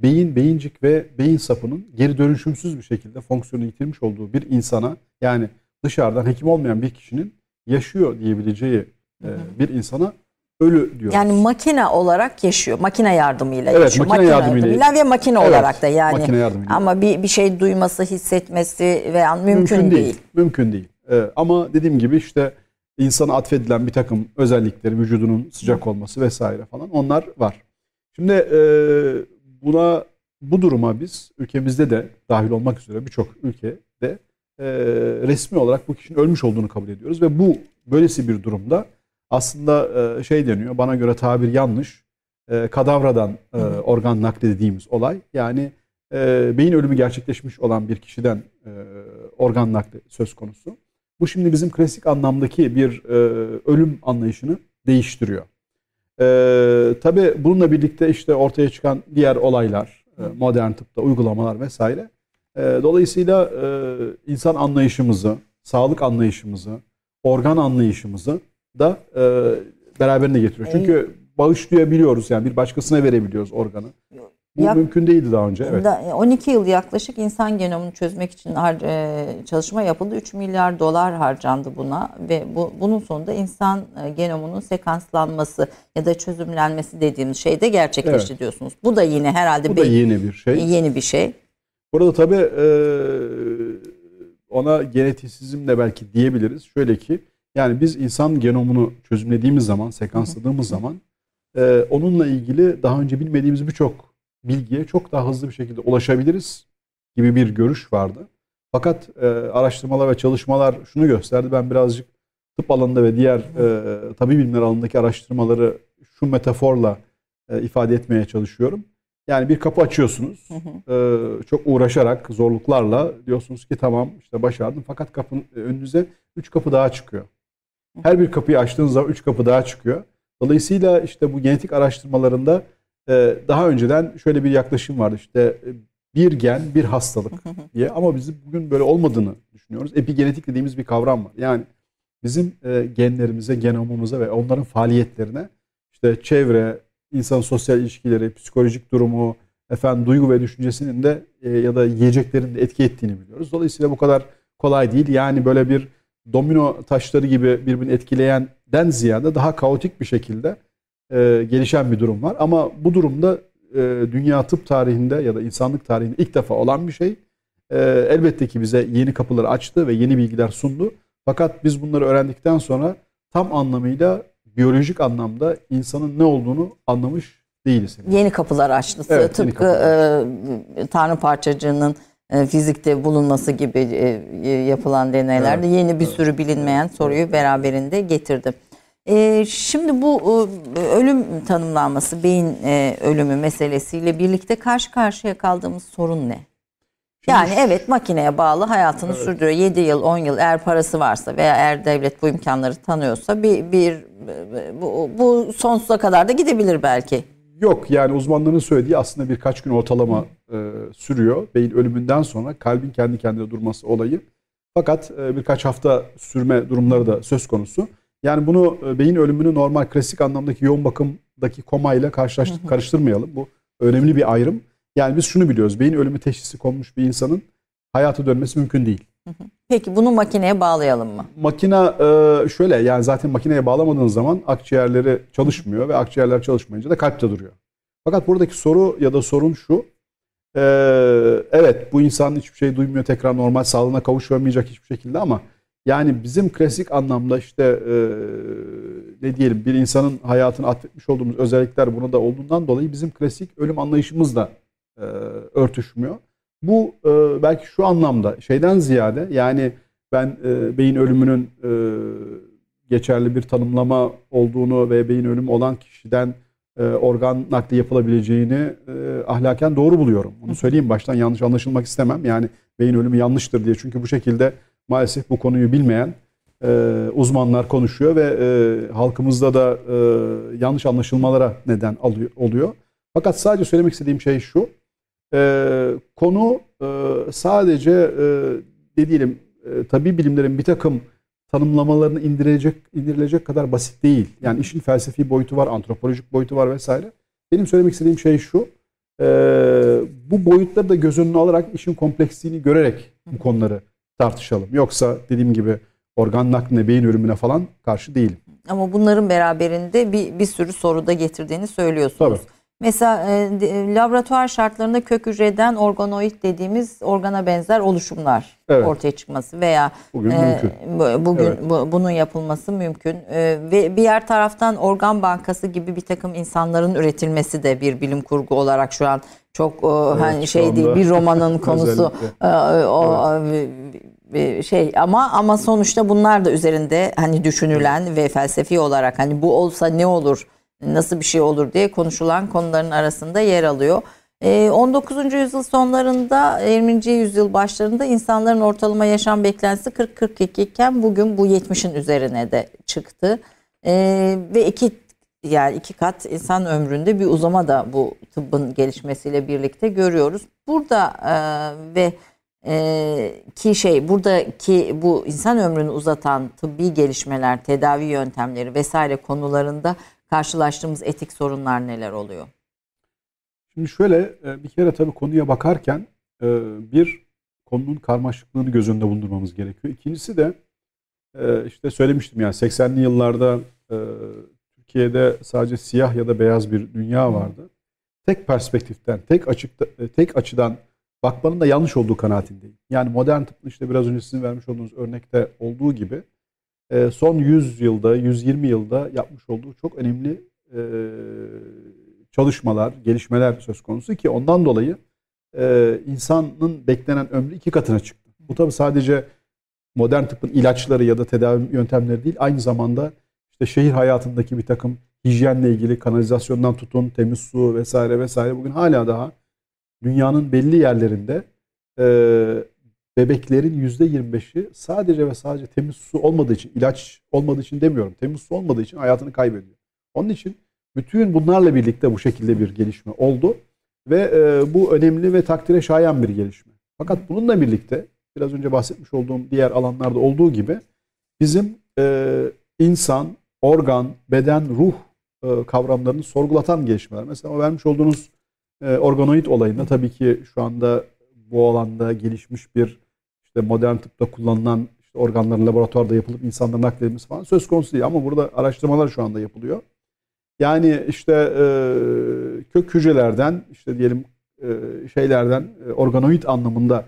beyin, beyincik ve beyin sapının geri dönüşümsüz bir şekilde fonksiyonu yitirmiş olduğu bir insana yani dışarıdan hekim olmayan bir kişinin yaşıyor diyebileceği e, bir insana ölü diyoruz. Yani makine olarak yaşıyor. Makine yardımıyla Evet, yaşıyor. makine yardımıyla- ve makine Evet, olarak da yani. makine yardımıyla. Ama bir bir şey duyması, hissetmesi veya mümkün, değil. Mümkün değil. Ee, ama dediğim gibi işte insana atfedilen bir takım özellikleri, vücudunun sıcak olması vesaire falan onlar var. Şimdi e, buna bu duruma biz ülkemizde de dahil olmak üzere birçok ülkede e, resmi olarak bu kişinin ölmüş olduğunu kabul ediyoruz ve bu böylesi bir durumda aslında e, şey deniyor bana göre tabir yanlış e, kadavradan e, organ nakli dediğimiz olay yani e, beyin ölümü gerçekleşmiş olan bir kişiden e, organ nakli söz konusu. Bu şimdi bizim klasik anlamdaki bir e, ölüm anlayışını değiştiriyor. E, tabii bununla birlikte işte ortaya çıkan diğer olaylar, e, modern tıpta uygulamalar vesaire. E, dolayısıyla e, insan anlayışımızı, sağlık anlayışımızı, organ anlayışımızı da e, beraberine getiriyor. Çünkü bağışlayabiliyoruz yani bir başkasına verebiliyoruz organı. Bu Ya- mümkün değildi daha önce. Evet. Da- 12 yıl yaklaşık insan genomunu çözmek için har- e, çalışma yapıldı. 3 milyar dolar harcandı buna ve bu, bunun sonunda insan e, genomunun sekanslanması ya da çözümlenmesi dediğimiz şey de gerçekleşti Evet. diyorsunuz. Bu da yine herhalde Bu da bir- yeni bir şey. yeni bir şey. Burada tabii e, ona genetisizm de belki diyebiliriz. Şöyle ki yani biz insan genomunu çözümlediğimiz zaman, sekansladığımız zaman e, onunla ilgili daha önce bilmediğimiz birçok bilgiye çok daha hızlı bir şekilde ulaşabiliriz gibi bir görüş vardı. Fakat e, araştırmalar ve çalışmalar şunu gösterdi. Ben birazcık tıp alanında ve diğer e, tabi bilimler alanındaki araştırmaları şu metaforla e, ifade etmeye çalışıyorum. Yani bir kapı açıyorsunuz. Ee, çok uğraşarak, zorluklarla diyorsunuz ki tamam işte başardım. Fakat kapının önünüze üç kapı daha çıkıyor. Her bir kapıyı açtığınız zaman üç kapı daha çıkıyor. Dolayısıyla işte bu genetik araştırmalarında e, daha önceden şöyle bir yaklaşım vardı. İşte e, bir gen, bir hastalık diye. Ama bizim bugün böyle olmadığını düşünüyoruz. Epigenetik dediğimiz bir kavram var. Yani bizim e, genlerimize, genomumuza ve onların faaliyetlerine işte çevre, insan sosyal ilişkileri, psikolojik durumu, efendim duygu ve düşüncesinin de e, ya da yiyeceklerin de etki ettiğini biliyoruz. Dolayısıyla bu kadar kolay değil. Yani böyle bir domino taşları gibi birbirini etkileyenden ziyade daha kaotik bir şekilde e, gelişen bir durum var. Ama bu durumda e, dünya tıp tarihinde ya da insanlık tarihinde ilk defa olan bir şey. E, elbette ki bize yeni kapıları açtı ve yeni bilgiler sundu. Fakat biz bunları öğrendikten sonra tam anlamıyla biyolojik anlamda insanın ne olduğunu anlamış değiliz. Yeni kapılar açtı. Evet, Tıpkı kapılar e, Tanrı parçacığının e, fizikte bulunması gibi e, yapılan deneylerde Evet, yeni bir sürü bilinmeyen soruyu beraberinde getirdi. E, şimdi bu e, ölüm tanımlanması, beyin e, ölümü meselesiyle birlikte karşı karşıya kaldığımız sorun ne? Yani evet makineye bağlı hayatını sürdürüyor. 7 yıl, 10 yıl eğer parası varsa veya eğer devlet bu imkanları tanıyorsa bir, bir bu, bu sonsuza kadar da gidebilir belki. Yok yani uzmanların söylediği aslında birkaç gün ortalama e, sürüyor. Beyin ölümünden sonra kalbin kendi kendine durması olayı. Fakat e, birkaç hafta sürme durumları da söz konusu. Yani bunu e, beyin ölümünü normal klasik anlamdaki yoğun bakımdaki komayla karşılaş, karıştırmayalım. Bu önemli bir ayrım. Yani biz şunu biliyoruz. Beyin ölümü teşhisi konmuş bir insanın hayata dönmesi mümkün değil. Peki bunu makineye bağlayalım mı? Makina e, şöyle yani zaten makineye bağlamadığınız zaman akciğerleri çalışmıyor ve akciğerler çalışmayınca da kalp de duruyor. Fakat buradaki soru ya da sorun şu. Ee, evet bu insan hiçbir şey duymuyor tekrar normal sağlığına kavuşamayacak hiçbir şekilde ama yani bizim klasik anlamda işte e, ne diyelim bir insanın hayatını atfetmiş olduğumuz özellikler buna da olduğundan dolayı bizim klasik ölüm anlayışımız da e, örtüşmüyor. Bu e, belki şu anlamda şeyden ziyade yani ben e, beyin ölümünün e, geçerli bir tanımlama olduğunu ve beyin ölümü olan kişiden e, organ nakli yapılabileceğini e, ahlaken doğru buluyorum. Bunu söyleyeyim baştan yanlış anlaşılmak istemem. Yani beyin ölümü yanlıştır diye. Çünkü bu şekilde maalesef bu konuyu bilmeyen e, uzmanlar konuşuyor ve e, halkımızda da e, yanlış anlaşılmalara neden alıyor, oluyor. Fakat sadece söylemek istediğim şey şu. E, konu e, sadece e, ne diyelim e, tabi bilimlerin bir takım tanımlamalarını indirilecek indirilecek kadar basit değil. Yani işin felsefi boyutu var, antropolojik boyutu var vesaire. Benim söylemek istediğim şey şu. E, bu boyutları da göz önüne alarak işin kompleksliğini görerek bu konuları tartışalım. Yoksa dediğim gibi organ nakline, beyin ölümüne falan karşı değilim. Ama bunların beraberinde bir, bir sürü soru da getirdiğini söylüyorsunuz. Tabii. Mesela e, de- laboratuvar şartlarında kök hücreden organoid dediğimiz organa benzer oluşumlar Evet. ortaya çıkması veya Bugün e, mümkün. bu- bugün Evet. bu- bunun yapılması mümkün E, ve bir yer taraftan organ bankası gibi bir takım insanların üretilmesi de bir bilim kurgu olarak şu an çok e, hani şu şey değil bir romanın konusu e, o e, bir şey ama ama sonuçta bunlar da üzerinde hani düşünülen ve felsefi olarak hani bu olsa ne olur nasıl bir şey olur diye konuşulan konuların arasında yer alıyor. Ee, 19. yüzyıl sonlarında 20. yüzyıl başlarında insanların ortalama yaşam beklentisi 40-42 iken bugün bu 70'in üzerine de çıktı. Ee, ve iki yani iki kat insan ömründe bir uzama da bu tıbbın gelişmesiyle birlikte görüyoruz. Burada e, ve e, ki şey buradaki bu insan ömrünü uzatan tıbbi gelişmeler, tedavi yöntemleri vesaire konularında karşılaştığımız etik sorunlar neler oluyor? Şimdi şöyle e, bir kere tabii konuya bakarken e, bir konunun karmaşıklığını göz önünde bulundurmamız gerekiyor. İkincisi de e, işte söylemiştim yani 80'li yıllarda Türkiye'de sadece siyah ya da beyaz bir dünya vardı. Tek perspektiften, tek açıkta, tek açıdan bakmanın da yanlış olduğu kanaatindeyim. Yani modern tıbbın işte biraz önce sizin vermiş olduğunuz örnekte olduğu gibi son 100 yılda, 120 yılda yapmış olduğu çok önemli e, çalışmalar, gelişmeler söz konusu ki ondan dolayı e, insanın beklenen ömrü iki katına çıktı. Bu tabi sadece modern tıbbın ilaçları ya da tedavi yöntemleri değil, aynı zamanda işte şehir hayatındaki bir takım hijyenle ilgili kanalizasyondan tutun, temiz su vesaire vesaire bugün hala daha dünyanın belli yerlerinde e, bebeklerin yüzde 25'i sadece ve sadece temiz su olmadığı için, ilaç olmadığı için demiyorum, temiz su olmadığı için hayatını kaybediyor. Onun için bütün bunlarla birlikte bu şekilde bir gelişme oldu ve e, bu önemli ve takdire şayan bir gelişme. Fakat bununla birlikte biraz önce bahsetmiş olduğum diğer alanlarda olduğu gibi bizim e, insan, organ, beden, ruh e, kavramlarını sorgulatan gelişmeler. Mesela vermiş olduğunuz e, organoid olayında tabii ki şu anda bu alanda gelişmiş bir işte modern tıpta kullanılan işte organların laboratuvarda yapılıp insanlara nakledilmesi falan söz konusu değil ama burada araştırmalar şu anda yapılıyor. Yani işte e, kök hücrelerden işte diyelim e, şeylerden e, organoid anlamında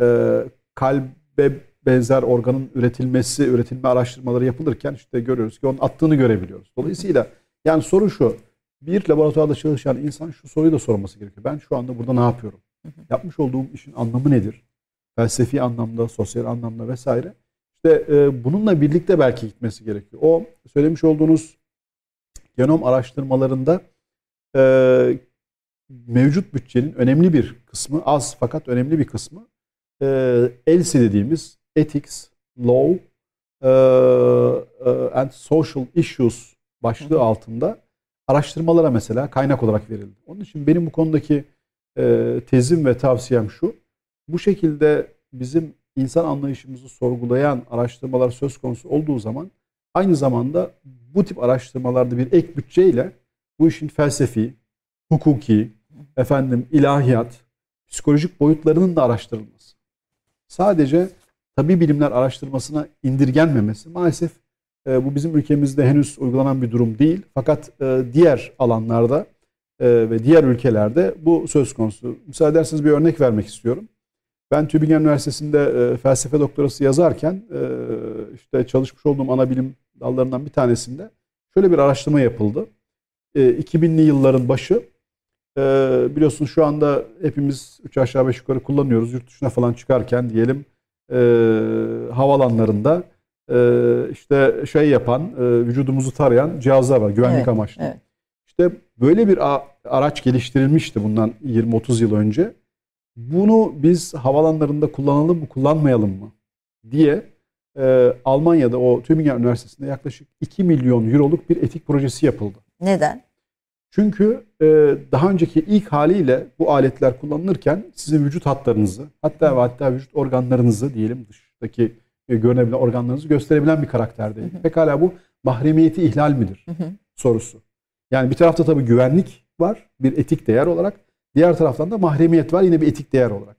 e, kalbe benzer organın üretilmesi, üretilme araştırmaları yapılırken işte görüyoruz ki onun attığını görebiliyoruz. Dolayısıyla yani soru şu. Bir laboratuvarda çalışan insan şu soruyu da sorması gerekiyor. Ben şu anda burada ne yapıyorum? Yapmış olduğum işin anlamı nedir? Felsefi anlamda, sosyal anlamda vesaire. İşte e, bununla birlikte belki gitmesi gerekiyor. O söylemiş olduğunuz genom araştırmalarında e, mevcut bütçenin önemli bir kısmı, az fakat önemli bir kısmı e, ELSI dediğimiz Ethics, Law e, e, and Social Issues başlığı altında araştırmalara mesela kaynak olarak verildi. Onun için benim bu konudaki e, tezim ve tavsiyem şu. Bu şekilde bizim insan anlayışımızı sorgulayan araştırmalar söz konusu olduğu zaman aynı zamanda bu tip araştırmalarda bir ek bütçeyle bu işin felsefi, hukuki, efendim ilahiyat, psikolojik boyutlarının da araştırılması. Sadece tabi bilimler araştırmasına indirgenmemesi maalesef e, bu bizim ülkemizde henüz uygulanan bir durum değil. Fakat e, diğer alanlarda e, ve diğer ülkelerde bu söz konusu. Müsaade ederseniz bir örnek vermek istiyorum. Ben Tübingen Üniversitesi'nde e, felsefe doktorası yazarken e, işte çalışmış olduğum ana bilim dallarından bir tanesinde şöyle bir araştırma yapıldı. E, 2000'li yılların başı e, biliyorsunuz şu anda hepimiz 3 aşağı 5 yukarı kullanıyoruz. Yurt dışına falan çıkarken diyelim e, havalanlarında e, işte şey yapan, e, vücudumuzu tarayan cihazlar var güvenlik Evet, amaçlı. evet. İşte böyle bir araç geliştirilmişti bundan 20-30 yıl önce. Bunu biz havalanlarında kullanalım mı, kullanmayalım mı diye e, Almanya'da o Tübingen Üniversitesi'nde yaklaşık 2 milyon euroluk bir etik projesi yapıldı. Neden? Çünkü e, daha önceki ilk haliyle bu aletler kullanılırken sizin vücut hatlarınızı hatta ve hatta vücut organlarınızı diyelim dıştaki e, görünebilen organlarınızı gösterebilen bir karakterdeydi. Pekala bu mahremiyeti ihlal midir Hı hı. sorusu. Yani bir tarafta tabii güvenlik var bir etik değer olarak. Diğer taraftan da mahremiyet var yine bir etik değer olarak.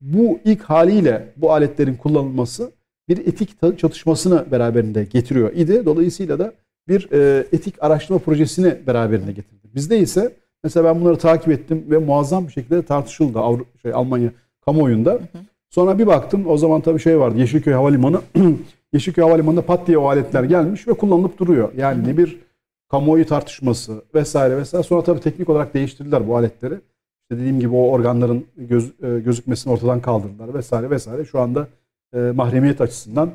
Bu ilk haliyle bu aletlerin kullanılması bir etik çatışmasını beraberinde getiriyor idi. Dolayısıyla da bir e, etik araştırma projesini beraberinde getirdi. Bizde ise mesela ben bunları takip ettim ve muazzam bir şekilde tartışıldı Avru şey, Almanya kamuoyunda. Sonra bir baktım o zaman tabii şey vardı Yeşilköy Havalimanı. Yeşilköy Havalimanı'nda pat diye o aletler gelmiş ve kullanılıp duruyor. Yani ne bir kamuoyu tartışması vesaire vesaire. Sonra tabii teknik olarak değiştirdiler bu aletleri. İşte dediğim gibi o organların göz, e, gözükmesini ortadan kaldırdılar vesaire vesaire. Şu anda e, mahremiyet açısından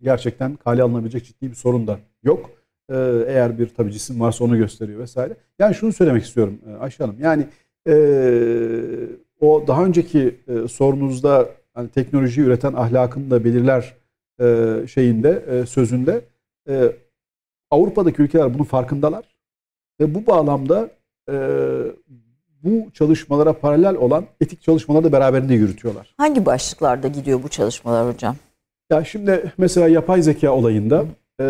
gerçekten kale alınabilecek ciddi bir sorun da yok. E, eğer bir tabii cisim varsa onu gösteriyor vesaire. Yani şunu söylemek istiyorum e, Ayşe Hanım. Yani e, o daha önceki e, sorunuzda hani teknoloji üreten ahlakını da belirler e, şeyinde e, sözünde e, Avrupa'daki ülkeler bunun farkındalar ve bu bağlamda e, bu çalışmalara paralel olan etik çalışmaları da beraberinde yürütüyorlar. Hangi başlıklarda gidiyor bu çalışmalar hocam? Ya şimdi mesela yapay zeka olayında e,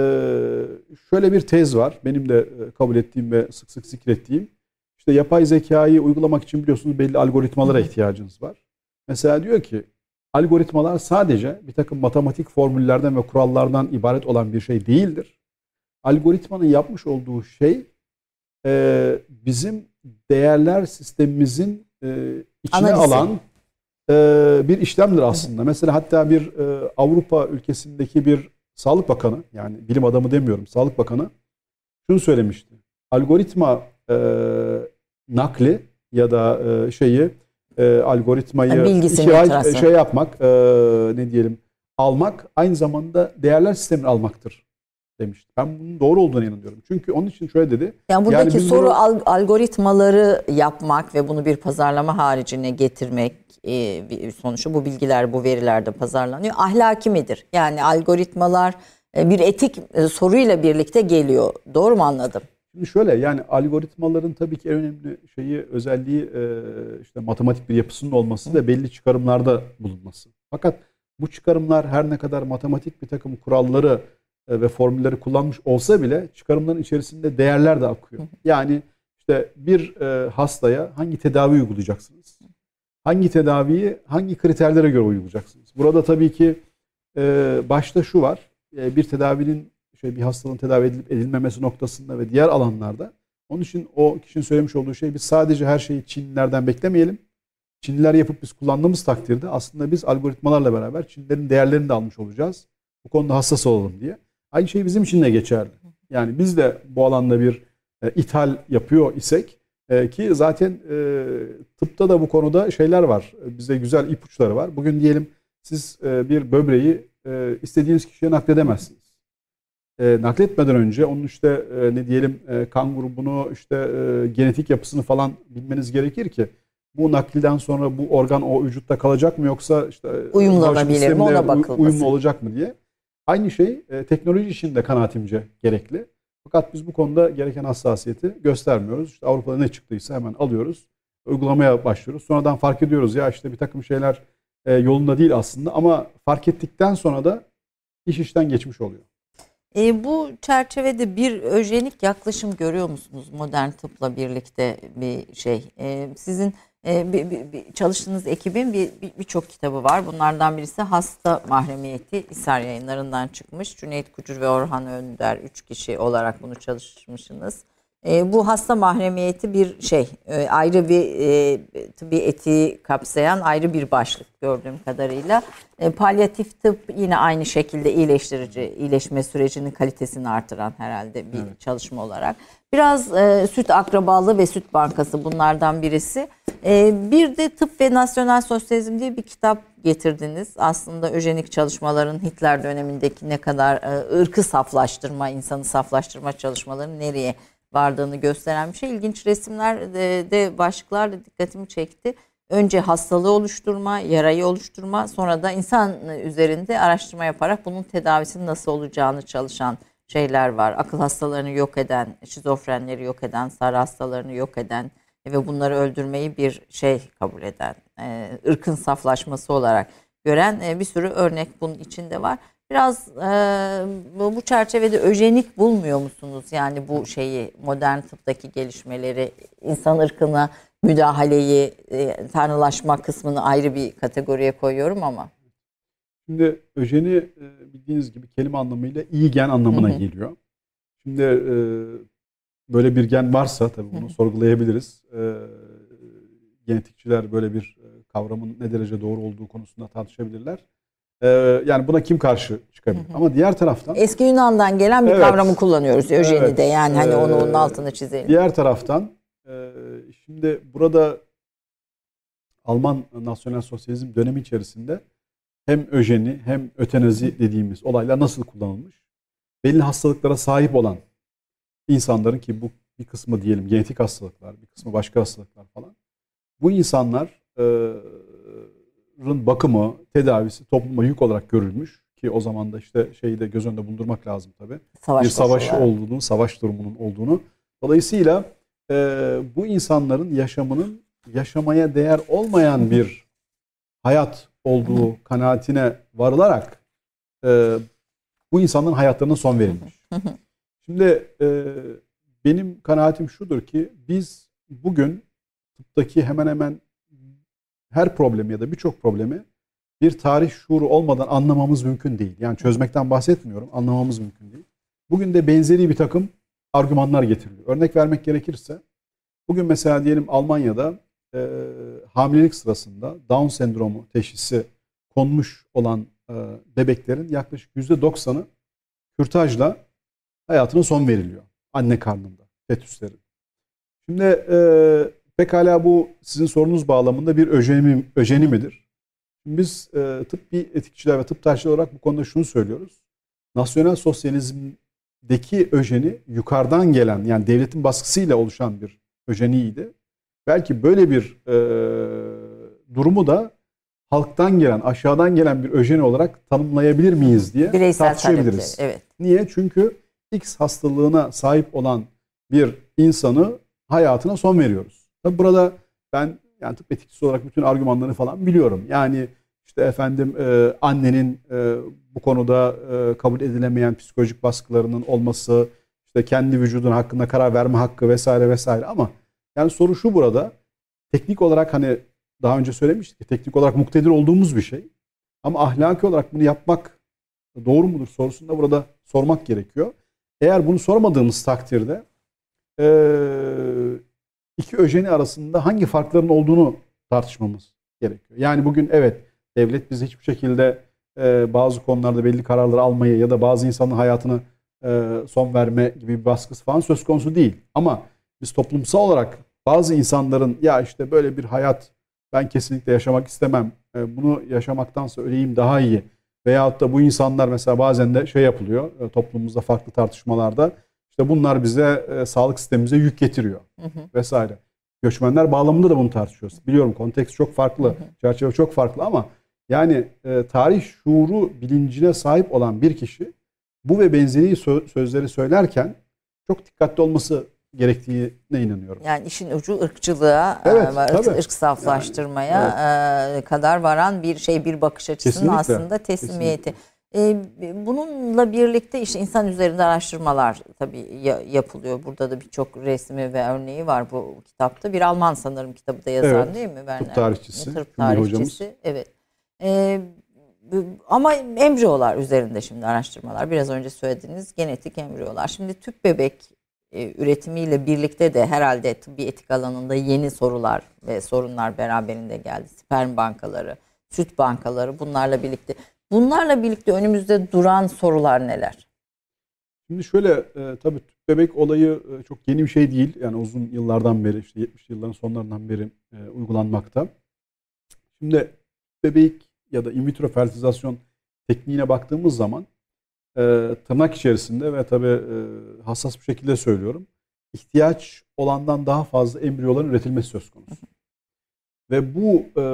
şöyle bir tez var. Benim de e, kabul ettiğim ve sık sık zikrettiğim. İşte yapay zekayı uygulamak için biliyorsunuz belli algoritmalara ihtiyacınız var. Mesela diyor ki algoritmalar sadece bir takım matematik formüllerden ve kurallardan ibaret olan bir şey değildir. Algoritmanın yapmış olduğu şey e, bizim değerler sistemimizin e, içine Analizi. alan e, bir işlemdir aslında. Mesela hatta bir e, Avrupa ülkesindeki bir sağlık bakanı yani bilim adamı demiyorum sağlık bakanı şunu söylemişti. Algoritma e, nakli ya da e, şeyi e, algoritmayı ay hatırası. şey yapmak e, ne diyelim almak aynı zamanda değerler sistemini almaktır demişti. Ben bunun doğru olduğuna inanıyorum. Çünkü onun için şöyle dedi. Yani buradaki Yani soru bunu- al- algoritmaları yapmak ve bunu bir pazarlama haricine getirmek e, bir sonuçta bu bilgiler bu verilerde pazarlanıyor. Ahlaki midir? Yani algoritmalar e, bir etik e, soruyla birlikte geliyor. Doğru mu anladım? Şimdi şöyle yani algoritmaların tabii ki en önemli şeyi özelliği e, işte matematik bir yapısının olması ve belli çıkarımlarda bulunması. Fakat bu çıkarımlar her ne kadar matematik bir takım kuralları ve formülleri kullanmış olsa bile çıkarımların içerisinde değerler de akıyor. Yani işte bir e, hastaya hangi tedavi uygulayacaksınız? Hangi tedaviyi hangi kriterlere göre uygulayacaksınız? Burada tabii ki e, başta şu var. E, bir tedavinin şey bir hastalığın tedavi edilip edilmemesi noktasında ve diğer alanlarda. Onun için o kişinin söylemiş olduğu şey biz sadece her şeyi Çinlilerden beklemeyelim. Çinliler yapıp biz kullandığımız takdirde aslında biz algoritmalarla beraber Çinlilerin değerlerini de almış olacağız. Bu konuda hassas olalım diye. Aynı şey bizim için de geçerli. Yani biz de bu alanda bir e, ithal yapıyor isek e, ki zaten e, tıpta da bu konuda şeyler var. Bize güzel ipuçları var. Bugün diyelim siz e, bir böbreği e, istediğiniz kişiye nakledemezsiniz. E, nakletmeden önce onun işte e, ne diyelim e, kan grubunu işte e, genetik yapısını falan bilmeniz gerekir ki bu nakliden sonra bu organ o vücutta kalacak mı yoksa işte e, Uyumlanabilir mi? Ona bakılması. uyumlu olacak mı diye. Aynı şey e, teknoloji için de kanaatimce gerekli. Fakat biz bu konuda gereken hassasiyeti göstermiyoruz. İşte Avrupa'da ne çıktıysa hemen alıyoruz. Uygulamaya başlıyoruz. Sonradan fark ediyoruz ya işte bir takım şeyler e, yolunda değil aslında ama fark ettikten sonra da iş işten geçmiş oluyor. E, bu çerçevede bir öjenik yaklaşım görüyor musunuz modern tıpla birlikte bir şey? E, sizin e, bir, bir- bir çalıştığınız ekibin bir- bir- birçok kitabı var. Bunlardan birisi Hasta Mahremiyeti İsar yayınlarından çıkmış. Cüneyt Kucur ve Orhan Önder üç kişi olarak bunu çalışmışsınız. E, bu hasta mahremiyeti bir şey e, ayrı bir e, tıbbi etiği kapsayan ayrı bir başlık gördüğüm kadarıyla. E, palyatif tıp yine aynı şekilde iyileştirici, iyileşme sürecinin kalitesini artıran herhalde bir çalışma olarak. Biraz e, süt akrabalığı ve süt bankası bunlardan birisi. E, bir de tıp ve nasyonel sosyalizm diye bir kitap getirdiniz. Aslında öjenik çalışmaların Hitler dönemindeki ne kadar e, ırkı saflaştırma, insanı saflaştırma çalışmalarının nereye vardığını gösteren bir şey. İlginç resimler de, de başlıklarla dikkatimi çekti. Önce hastalığı oluşturma, yarayı oluşturma, sonra da insan üzerinde araştırma yaparak bunun tedavisinin nasıl olacağını çalışan şeyler var. Akıl hastalarını yok eden, şizofrenleri yok eden, sarı hastalarını yok eden ve bunları öldürmeyi bir şey kabul eden, e, ırkın saflaşması olarak gören e, bir sürü örnek bunun içinde var. Biraz e, bu çerçevede öjenik bulmuyor musunuz? Yani bu şeyi modern tıptaki gelişmeleri, insan ırkına müdahaleyi, e, tanrılaşma kısmını ayrı bir kategoriye koyuyorum ama. Şimdi öjeni e, bildiğiniz gibi kelime anlamıyla iyi gen anlamına Hı hı. geliyor. Şimdi e, böyle bir gen varsa tabii bunu hı. sorgulayabiliriz. E, genetikçiler böyle bir e, kavramın ne derece doğru olduğu konusunda tartışabilirler. E, yani buna kim karşı çıkabilir? Hı hı. Ama diğer taraftan Eski Yunan'dan gelen bir Evet. kavramı kullanıyoruz öjenide. Evet. Yani hani onu onun Ee, altını çizelim. Diğer taraftan e, şimdi burada Alman nasyonel sosyalizm dönemi içerisinde hem öjeni hem ötenazi dediğimiz olaylar nasıl kullanılmış? Belli hastalıklara sahip olan insanların ki bu bir kısmı diyelim genetik hastalıklar, bir kısmı başka hastalıklar falan. Bu insanların bakımı, tedavisi topluma yük olarak görülmüş ki o zaman da işte şeyi de göz önünde bulundurmak lazım tabii Savaş bir savaş koşulları. olduğunu, savaş durumunun olduğunu. Dolayısıyla e, bu insanların yaşamının yaşamaya değer olmayan bir hayat olduğu kanaatine varılarak e, bu insanların hayatlarına son verilmiş. Şimdi e, benim kanaatim şudur ki biz bugün tıptaki hemen hemen her problemi ya da birçok problemi bir tarih şuuru olmadan anlamamız mümkün değil. Yani çözmekten bahsetmiyorum, anlamamız mümkün değil. Bugün de benzeri bir takım argümanlar getiriliyor. Örnek vermek gerekirse, bugün mesela diyelim Almanya'da e, hamilelik sırasında Down sendromu teşhisi konmuş olan e, bebeklerin yaklaşık %90'ı kürtajla hayatına son veriliyor. Anne karnında, fetüslerin. Şimdi e, pekala bu sizin sorunuz bağlamında bir öjeni, öjeni midir? Biz e, tıbbi etikçiler ve tıp tarihçiler olarak bu konuda şunu söylüyoruz. Nasyonel sosyalizmdeki öjeni yukarıdan gelen yani devletin baskısıyla oluşan bir öjeniydi. Belki böyle bir e, durumu da halktan gelen, aşağıdan gelen bir öjeni olarak tanımlayabilir miyiz diye Bireysel tartışabiliriz. talepleri. Evet. Niye? Çünkü X hastalığına sahip olan bir insanı hayatına son veriyoruz. Tabi burada ben yani tıp etikçisi olarak bütün argümanları falan biliyorum. Yani işte efendim e, annenin e, bu konuda e, kabul edilemeyen psikolojik baskılarının olması, işte kendi vücudun hakkında karar verme hakkı vesaire vesaire ama yani soru şu burada teknik olarak hani daha önce söylemiştik teknik olarak muktedir olduğumuz bir şey. Ama ahlaki olarak bunu yapmak doğru mudur sorusunu da burada sormak gerekiyor. Eğer bunu sormadığımız takdirde eee, iki öjeni arasında hangi farkların olduğunu tartışmamız gerekiyor. Yani bugün evet devlet bizi hiçbir şekilde eee, bazı konularda belli kararlar almaya ya da bazı insanın hayatına eee, son verme gibi bir baskısı falan söz konusu değil. Ama biz toplumsal olarak bazı insanların ya işte böyle bir hayat ben kesinlikle yaşamak istemem. e, Bunu yaşamaktansa öleyim daha iyi. Veyahut da bu insanlar mesela bazen de şey yapılıyor e, toplumumuzda farklı tartışmalarda. İşte bunlar bize e, sağlık sistemimize yük getiriyor Hı hı. vesaire. Göçmenler bağlamında da bunu tartışıyoruz. Biliyorum konteks çok farklı, çerçeve çok farklı ama yani e, tarih şuuru bilincine sahip olan bir kişi bu ve benzeri sö- sözleri söylerken çok dikkatli olması gerektiğine inanıyorum. Yani işin ucu ırkçılığa, Evet, e, ırk, tabii. ırk saflaştırmaya e, kadar varan bir şey, bir bakış açısının Kesinlikle, aslında teslimiyeti. E, bununla birlikte işte insan üzerinde araştırmalar tabii ya- yapılıyor. Burada da birçok resmi ve örneği var bu kitapta. Bir Alman sanırım kitabı da yazan Evet, değil mi? Werner? tarihçisi, Tıp Ünlü hocamız. tarihçisi. Evet. E, bu- ama embriyolar üzerinde şimdi araştırmalar. Biraz önce söylediğiniz genetik embriyolar. Şimdi tüp bebek e, üretimiyle birlikte de herhalde tıbbi etik alanında yeni sorular ve sorunlar beraberinde geldi. Sperm bankaları, süt bankaları bunlarla birlikte. Bunlarla birlikte önümüzde duran sorular neler? Şimdi şöyle e, tabii tüp bebek olayı e, çok yeni bir şey değil. Yani uzun yıllardan beri işte 70 yılların sonlarından beri e, uygulanmakta. Şimdi bebek ya da in vitro fertilizasyon tekniğine baktığımız zaman e, tırnak içerisinde ve tabii e, hassas bir şekilde söylüyorum. ihtiyaç olandan daha fazla embriyoların üretilmesi söz konusu. Ve bu e,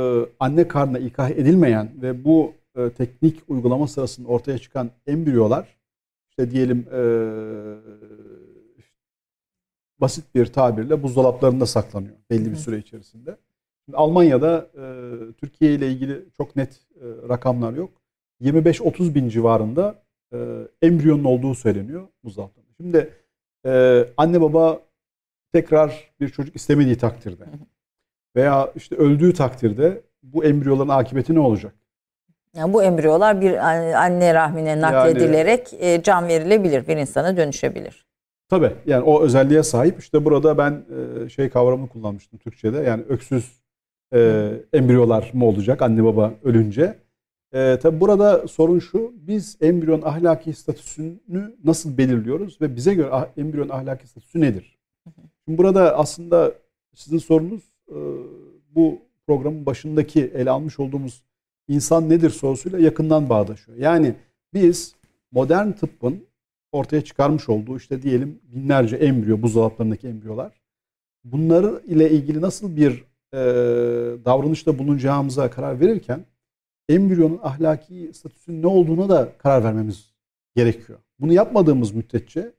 anne karnına ikah edilmeyen ve bu e, teknik uygulama sırasında ortaya çıkan embriyolar işte diyelim e, basit bir tabirle buzdolaplarında saklanıyor belli bir süre içerisinde. Şimdi Almanya'da e, Türkiye ile ilgili çok net e, rakamlar yok. 25-30 bin civarında e, embriyonun olduğu söyleniyor buzdolaplarında. Şimdi e, anne baba tekrar bir çocuk istemediği takdirde veya işte öldüğü takdirde bu embriyoların akıbeti ne olacak? Yani bu embriyolar bir anne rahmine nakledilerek e, can verilebilir, bir insana dönüşebilir. Tabii yani o özelliğe sahip. İşte burada ben e, şey kavramını kullanmıştım Türkçe'de. Yani öksüz e, embriyolar mı olacak anne baba ölünce? E, tabii burada sorun şu. Biz embriyon ahlaki statüsünü nasıl belirliyoruz ve bize göre ah, embriyon ahlaki statüsü nedir? Şimdi burada aslında sizin sorunuz e, bu programın başındaki ele almış olduğumuz insan nedir sorusuyla yakından bağdaşıyor. Yani biz modern tıbbın ortaya çıkarmış olduğu işte diyelim binlerce embriyo, buzdolaplarındaki embriyolar. Bunları ile ilgili nasıl bir e, davranışta bulunacağımıza karar verirken embriyonun ahlaki statüsünün ne olduğuna da karar vermemiz gerekiyor. Bunu yapmadığımız müddetçe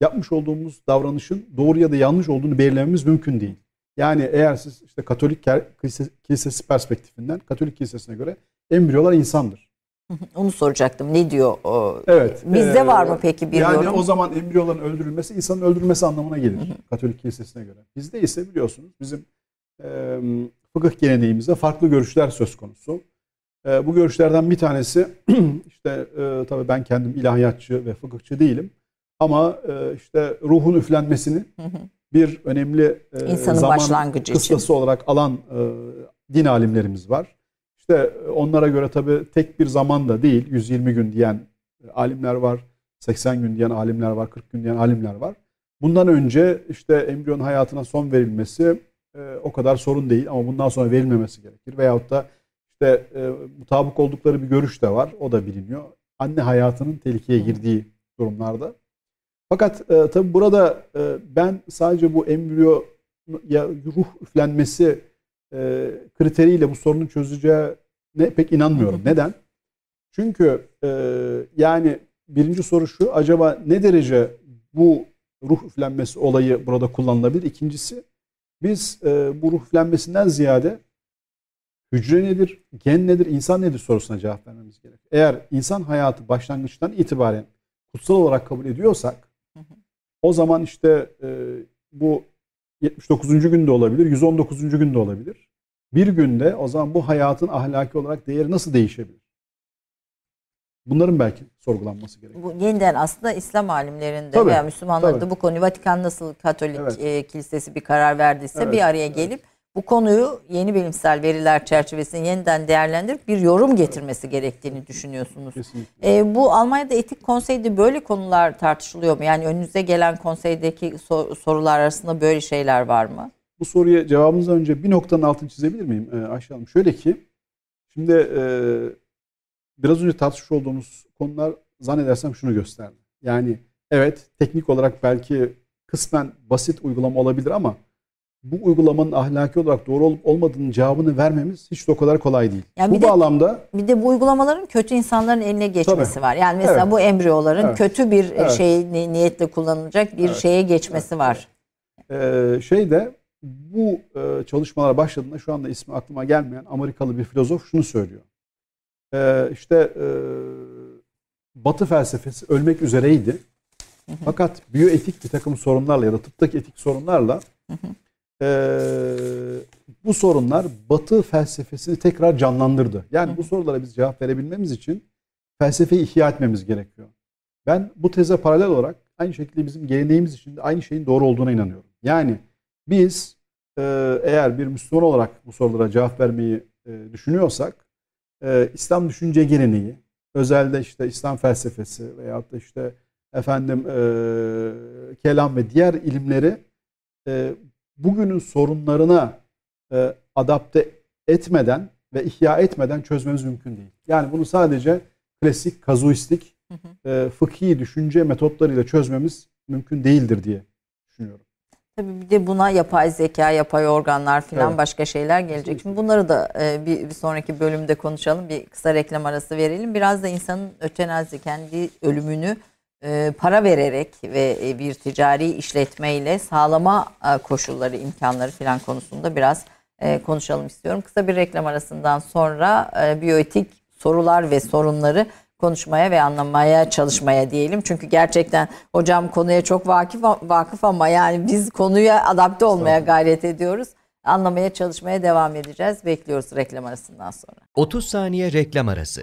yapmış olduğumuz davranışın doğru ya da yanlış olduğunu belirlememiz mümkün değil. Yani eğer siz işte Katolik kilisesi perspektifinden Katolik kilisesine göre embriyolar insandır. Onu soracaktım. Ne diyor o? Evet. Bizde e, var mı peki bir yani yorum? Yani o zaman embriyoların öldürülmesi insanın öldürülmesi anlamına gelir. Katolik kilisesine göre. Bizde ise biliyorsunuz bizim e, fıkıh geleneğimizde farklı görüşler söz konusu. E, bu görüşlerden bir tanesi işte e, tabii ben kendim ilahiyatçı ve fıkıhçı değilim. Ama e, işte ruhun üflenmesini bir önemli e, İnsanın zaman başlangıcı kıstası için. olarak alan e, din alimlerimiz var. İşte onlara göre tabii tek bir zaman da değil 120 gün diyen alimler var. 80 gün diyen alimler var. 40 gün diyen alimler var. Bundan önce işte embriyon hayatına son verilmesi e, o kadar sorun değil ama bundan sonra verilmemesi gerekir. Veyahut da işte e, mutabık oldukları bir görüş de var. O da biliniyor. Anne hayatının tehlikeye girdiği durumlarda. Fakat e, tabii burada e, ben sadece bu embriyo ya ruh üflenmesi e, kriteriyle bu sorunun çözüleceğine pek inanmıyorum. Neden? Çünkü e, yani birinci soru şu acaba ne derece bu ruh üflenmesi olayı burada kullanılabilir? İkincisi biz e, bu ruh üflenmesinden ziyade hücre nedir, gen nedir, insan nedir sorusuna cevap vermemiz gerekiyor. Eğer insan hayatı başlangıçtan itibaren kutsal olarak kabul ediyorsak o zaman işte e, bu 79. günde olabilir, 119. günde olabilir. Bir günde o zaman bu hayatın ahlaki olarak değeri nasıl değişebilir? Bunların belki sorgulanması gerekiyor. Bu yeniden aslında İslam alimlerinde Tabii, veya Müslümanların da tabii. bu konuyu Vatikan nasıl Katolik Evet. e, kilisesi bir karar verdiyse Evet, bir araya evet. Bu konuyu yeni bilimsel veriler çerçevesinde yeniden değerlendirip bir yorum getirmesi gerektiğini düşünüyorsunuz. Kesinlikle. E, bu Almanya'da etik konseyde böyle konular tartışılıyor mu? Yani önünüze gelen konseydeki so- sorular arasında böyle şeyler var mı? Bu soruya cevabımızdan önce bir noktanın altını çizebilir miyim ee, Ayşe Hanım? Şöyle ki, şimdi e, biraz önce tartışmış olduğumuz konular zannedersem şunu gösterdi. Yani evet teknik olarak belki kısmen basit uygulama olabilir ama bu uygulamanın ahlaki olarak doğru olup olmadığının cevabını vermemiz hiç de o kadar kolay değil. Yani bu bir de- bağlamda Bir de bu uygulamaların kötü insanların eline geçmesi Tabii. var. Yani mesela Evet. bu embriyoların Evet. kötü bir Evet. şey ni- niyetle kullanılacak bir Evet. şeye geçmesi var. Ee, şeyde bu e, çalışmalar başladığında şu anda ismi aklıma gelmeyen Amerikalı bir filozof şunu söylüyor. Ee, işte e, Batı felsefesi ölmek üzereydi. Fakat biyoetik bir takım sorunlarla ya da tıptaki etik sorunlarla e, bu sorunlar Batı felsefesini tekrar canlandırdı. Yani bu sorulara biz cevap verebilmemiz için felsefeyi ihya etmemiz gerekiyor. Ben bu teze paralel olarak aynı şekilde bizim geleneğimiz için de aynı şeyin doğru olduğuna inanıyorum. Yani biz e, eğer bir Müslüman olarak bu sorulara cevap vermeyi e, düşünüyorsak e, İslam düşünce geleneği, özelde işte İslam felsefesi veyahut da işte efendim e, kelam ve diğer ilimleri e, bugünün sorunlarına e, adapte etmeden ve ihya etmeden çözmemiz mümkün değil. Yani bunu sadece klasik kazuistik e, fıkhi düşünce metotlarıyla çözmemiz mümkün değildir diye düşünüyorum. Tabii bir de buna yapay zeka, yapay organlar filan Evet. başka şeyler gelecek. Şimdi bunları da e, bir, bir sonraki bölümde konuşalım. Bir kısa reklam arası verelim. Biraz da insanın ötenazi kendi ölümünü para vererek ve e, bir ticari işletmeyle sağlama e, koşulları, imkanları filan konusunda biraz e, konuşalım istiyorum. Kısa bir reklam arasından sonra e, biyoetik sorular ve sorunları konuşmaya ve anlamaya çalışmaya diyelim. Çünkü gerçekten hocam konuya çok vakıf vakıf ama yani biz konuya adapte olmaya gayret ediyoruz. Anlamaya çalışmaya devam edeceğiz. Bekliyoruz reklam arasından sonra. 30 saniye reklam arası.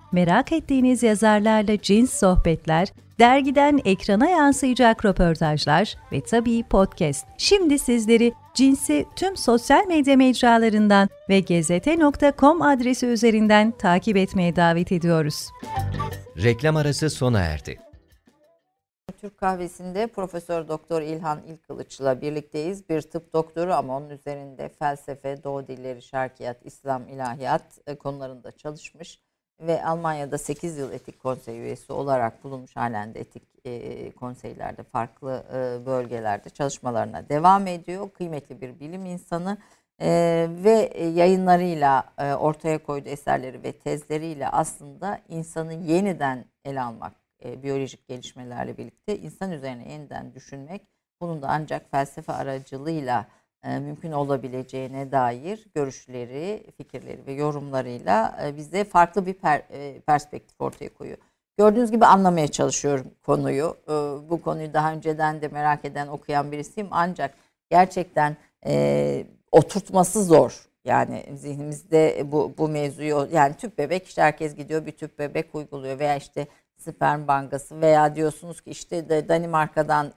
merak ettiğiniz yazarlarla cins sohbetler, dergiden ekrana yansıyacak röportajlar ve tabii podcast. Şimdi sizleri Cins'i tüm sosyal medya mecralarından ve gezete.com adresi üzerinden takip etmeye davet ediyoruz. Reklam arası sona erdi. Türk kahvesinde Profesör Doktor İlhan İlkılıç'la birlikteyiz. Bir tıp doktoru ama onun üzerinde felsefe, doğu dilleri, şarkiyat, İslam, ilahiyat e, konularında çalışmış ve Almanya'da 8 yıl etik konsey üyesi olarak bulunmuş halen de etik e, konseylerde farklı e, bölgelerde çalışmalarına devam ediyor. Kıymetli bir bilim insanı e, ve yayınlarıyla e, ortaya koyduğu eserleri ve tezleriyle aslında insanı yeniden ele almak, e, biyolojik gelişmelerle birlikte insan üzerine yeniden düşünmek, bunun da ancak felsefe aracılığıyla mümkün olabileceğine dair görüşleri, fikirleri ve yorumlarıyla bize farklı bir per- perspektif ortaya koyuyor. Gördüğünüz gibi anlamaya çalışıyorum konuyu. Bu konuyu daha önceden de merak eden, okuyan birisiyim. Ancak gerçekten oturtması zor. Yani zihnimizde bu, bu mevzuyu yani tüp bebek işte herkes gidiyor bir tüp bebek uyguluyor veya işte sperm bankası veya diyorsunuz ki işte Danimarka'dan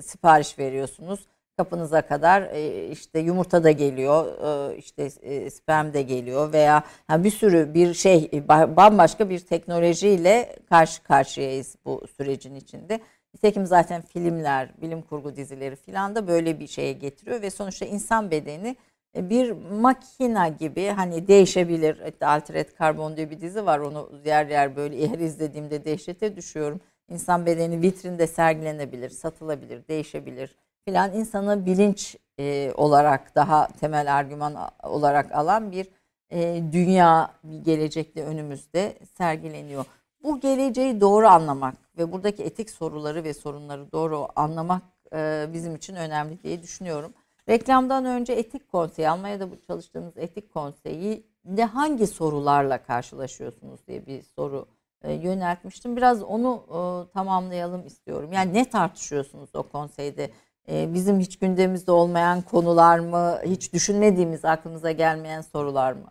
sipariş veriyorsunuz kapınıza kadar e, işte yumurta da geliyor e, işte e, sperm de geliyor veya bir sürü bir şey e, ba- bambaşka bir teknolojiyle karşı karşıyayız bu sürecin içinde. Nitekim zaten filmler, bilim kurgu dizileri filan da böyle bir şeye getiriyor ve sonuçta insan bedeni bir makina gibi hani değişebilir. Hatta Altered Carbon diye bir dizi var. Onu yer yer böyle her izlediğimde dehşete düşüyorum. İnsan bedeni vitrinde sergilenebilir, satılabilir, değişebilir filan. İnsanı bilinç e, olarak daha temel argüman olarak alan bir e, dünya bir gelecekte önümüzde sergileniyor. Bu geleceği doğru anlamak ve buradaki etik soruları ve sorunları doğru anlamak e, bizim için önemli diye düşünüyorum. Reklamdan önce etik konseyi, Almanya'da bu çalıştığınız etik konseyi de hangi sorularla karşılaşıyorsunuz diye bir soru e, yöneltmiştim. Biraz onu e, tamamlayalım istiyorum. Yani ne tartışıyorsunuz o konseyde? E, bizim hiç gündemimizde olmayan konular mı? Hiç düşünmediğimiz, aklımıza gelmeyen sorular mı?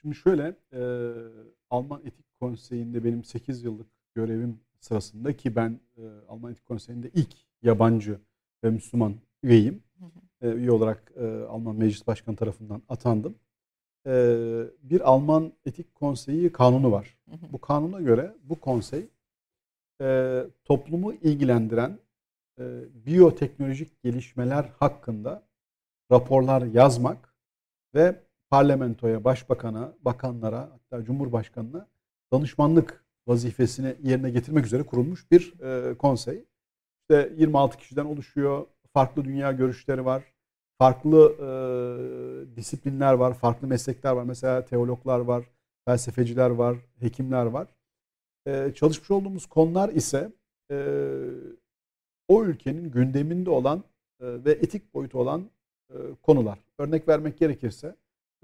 Şimdi şöyle, e, Alman Etik Konseyi'nde benim 8 yıllık görevim sırasında ki ben e, Alman Etik Konseyi'nde ilk yabancı ve Müslüman üyeyim. E, üye olarak e, Alman Meclis Başkanı tarafından atandım. E, bir Alman Etik Konseyi kanunu var. Bu kanuna göre bu konsey e, toplumu ilgilendiren biyoteknolojik gelişmeler hakkında raporlar yazmak ve parlamentoya, başbakana, bakanlara hatta cumhurbaşkanına danışmanlık vazifesini yerine getirmek üzere kurulmuş bir e, konsey. İşte 26 kişiden oluşuyor. Farklı dünya görüşleri var. Farklı e, disiplinler var, farklı meslekler var. Mesela teologlar var, felsefeciler var, hekimler var. E, çalışmış olduğumuz konular ise e, o ülkenin gündeminde olan e, ve etik boyutu olan e, konular. Örnek vermek gerekirse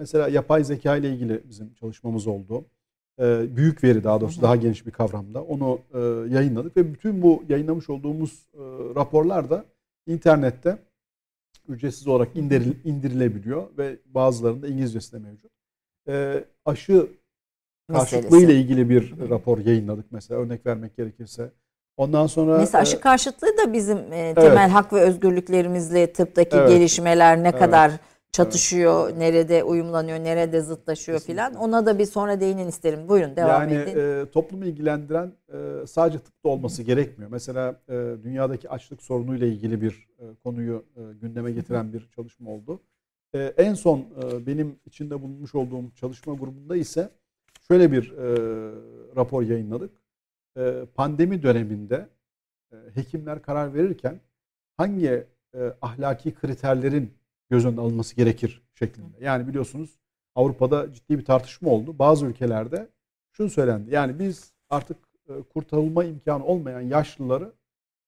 Mesela yapay zeka ile ilgili bizim çalışmamız oldu. Ee, büyük veri daha doğrusu daha geniş bir kavramda. Onu e, yayınladık ve bütün bu yayınlamış olduğumuz e, raporlar da internette ücretsiz olarak indiril, indirilebiliyor ve bazılarında İngilizcesi de mevcut. Aşı karşıtlığı ile ilgili bir rapor yayınladık mesela örnek vermek gerekirse. Ondan sonra Mesela aşı karşıtlığı da bizim e, temel evet. hak ve özgürlüklerimizle tıptaki Evet. gelişmeler ne Evet. kadar çatışıyor, nerede uyumlanıyor, nerede zıtlaşıyor filan. Ona da bir sonra değinin isterim. Buyurun devam yani edin. e, toplumu ilgilendiren e, sadece tıpta olması gerekmiyor. Mesela e, dünyadaki açlık sorunuyla ilgili bir e, konuyu e, gündeme getiren bir çalışma oldu. E, en son e, benim içinde bulunmuş olduğum çalışma grubunda ise şöyle bir e, rapor yayınladık. E, pandemi döneminde e, hekimler karar verirken hangi e, ahlaki kriterlerin göz önüne alınması gerekir şeklinde. Yani biliyorsunuz Avrupa'da ciddi bir tartışma oldu. Bazı ülkelerde şunu söylendi. Yani biz artık e, kurtarılma imkanı olmayan yaşlıları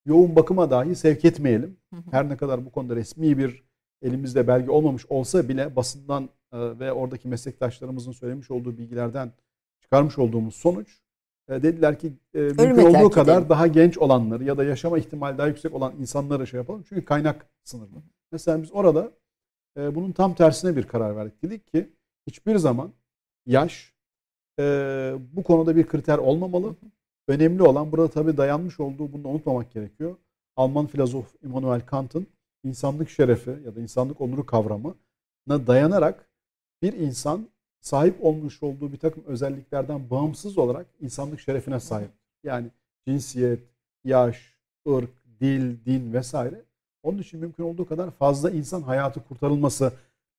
yoğun bakıma dahi sevk etmeyelim. Her ne kadar bu konuda resmi bir elimizde belge olmamış olsa bile basından ve oradaki meslektaşlarımızın söylemiş olduğu bilgilerden çıkarmış olduğumuz sonuç dediler ki e, mümkün olduğu kadar edelim. daha genç olanları ya da yaşama ihtimali daha yüksek olan insanlara şey yapalım. Çünkü kaynak sınırlı. Mesela biz orada e, bunun tam tersine bir karar verdik. Dedik ki hiçbir zaman yaş e, bu konuda bir kriter olmamalı. Önemli olan burada tabii dayanmış olduğu bunu unutmamak gerekiyor. Alman filozof Immanuel Kant'ın insanlık şerefi ya da insanlık onuru kavramına dayanarak bir insan sahip olmuş olduğu bir takım özelliklerden bağımsız olarak insanlık şerefine sahip. Yani cinsiyet, yaş, ırk, dil, din vesaire. Onun için mümkün olduğu kadar fazla insan hayatı kurtarılması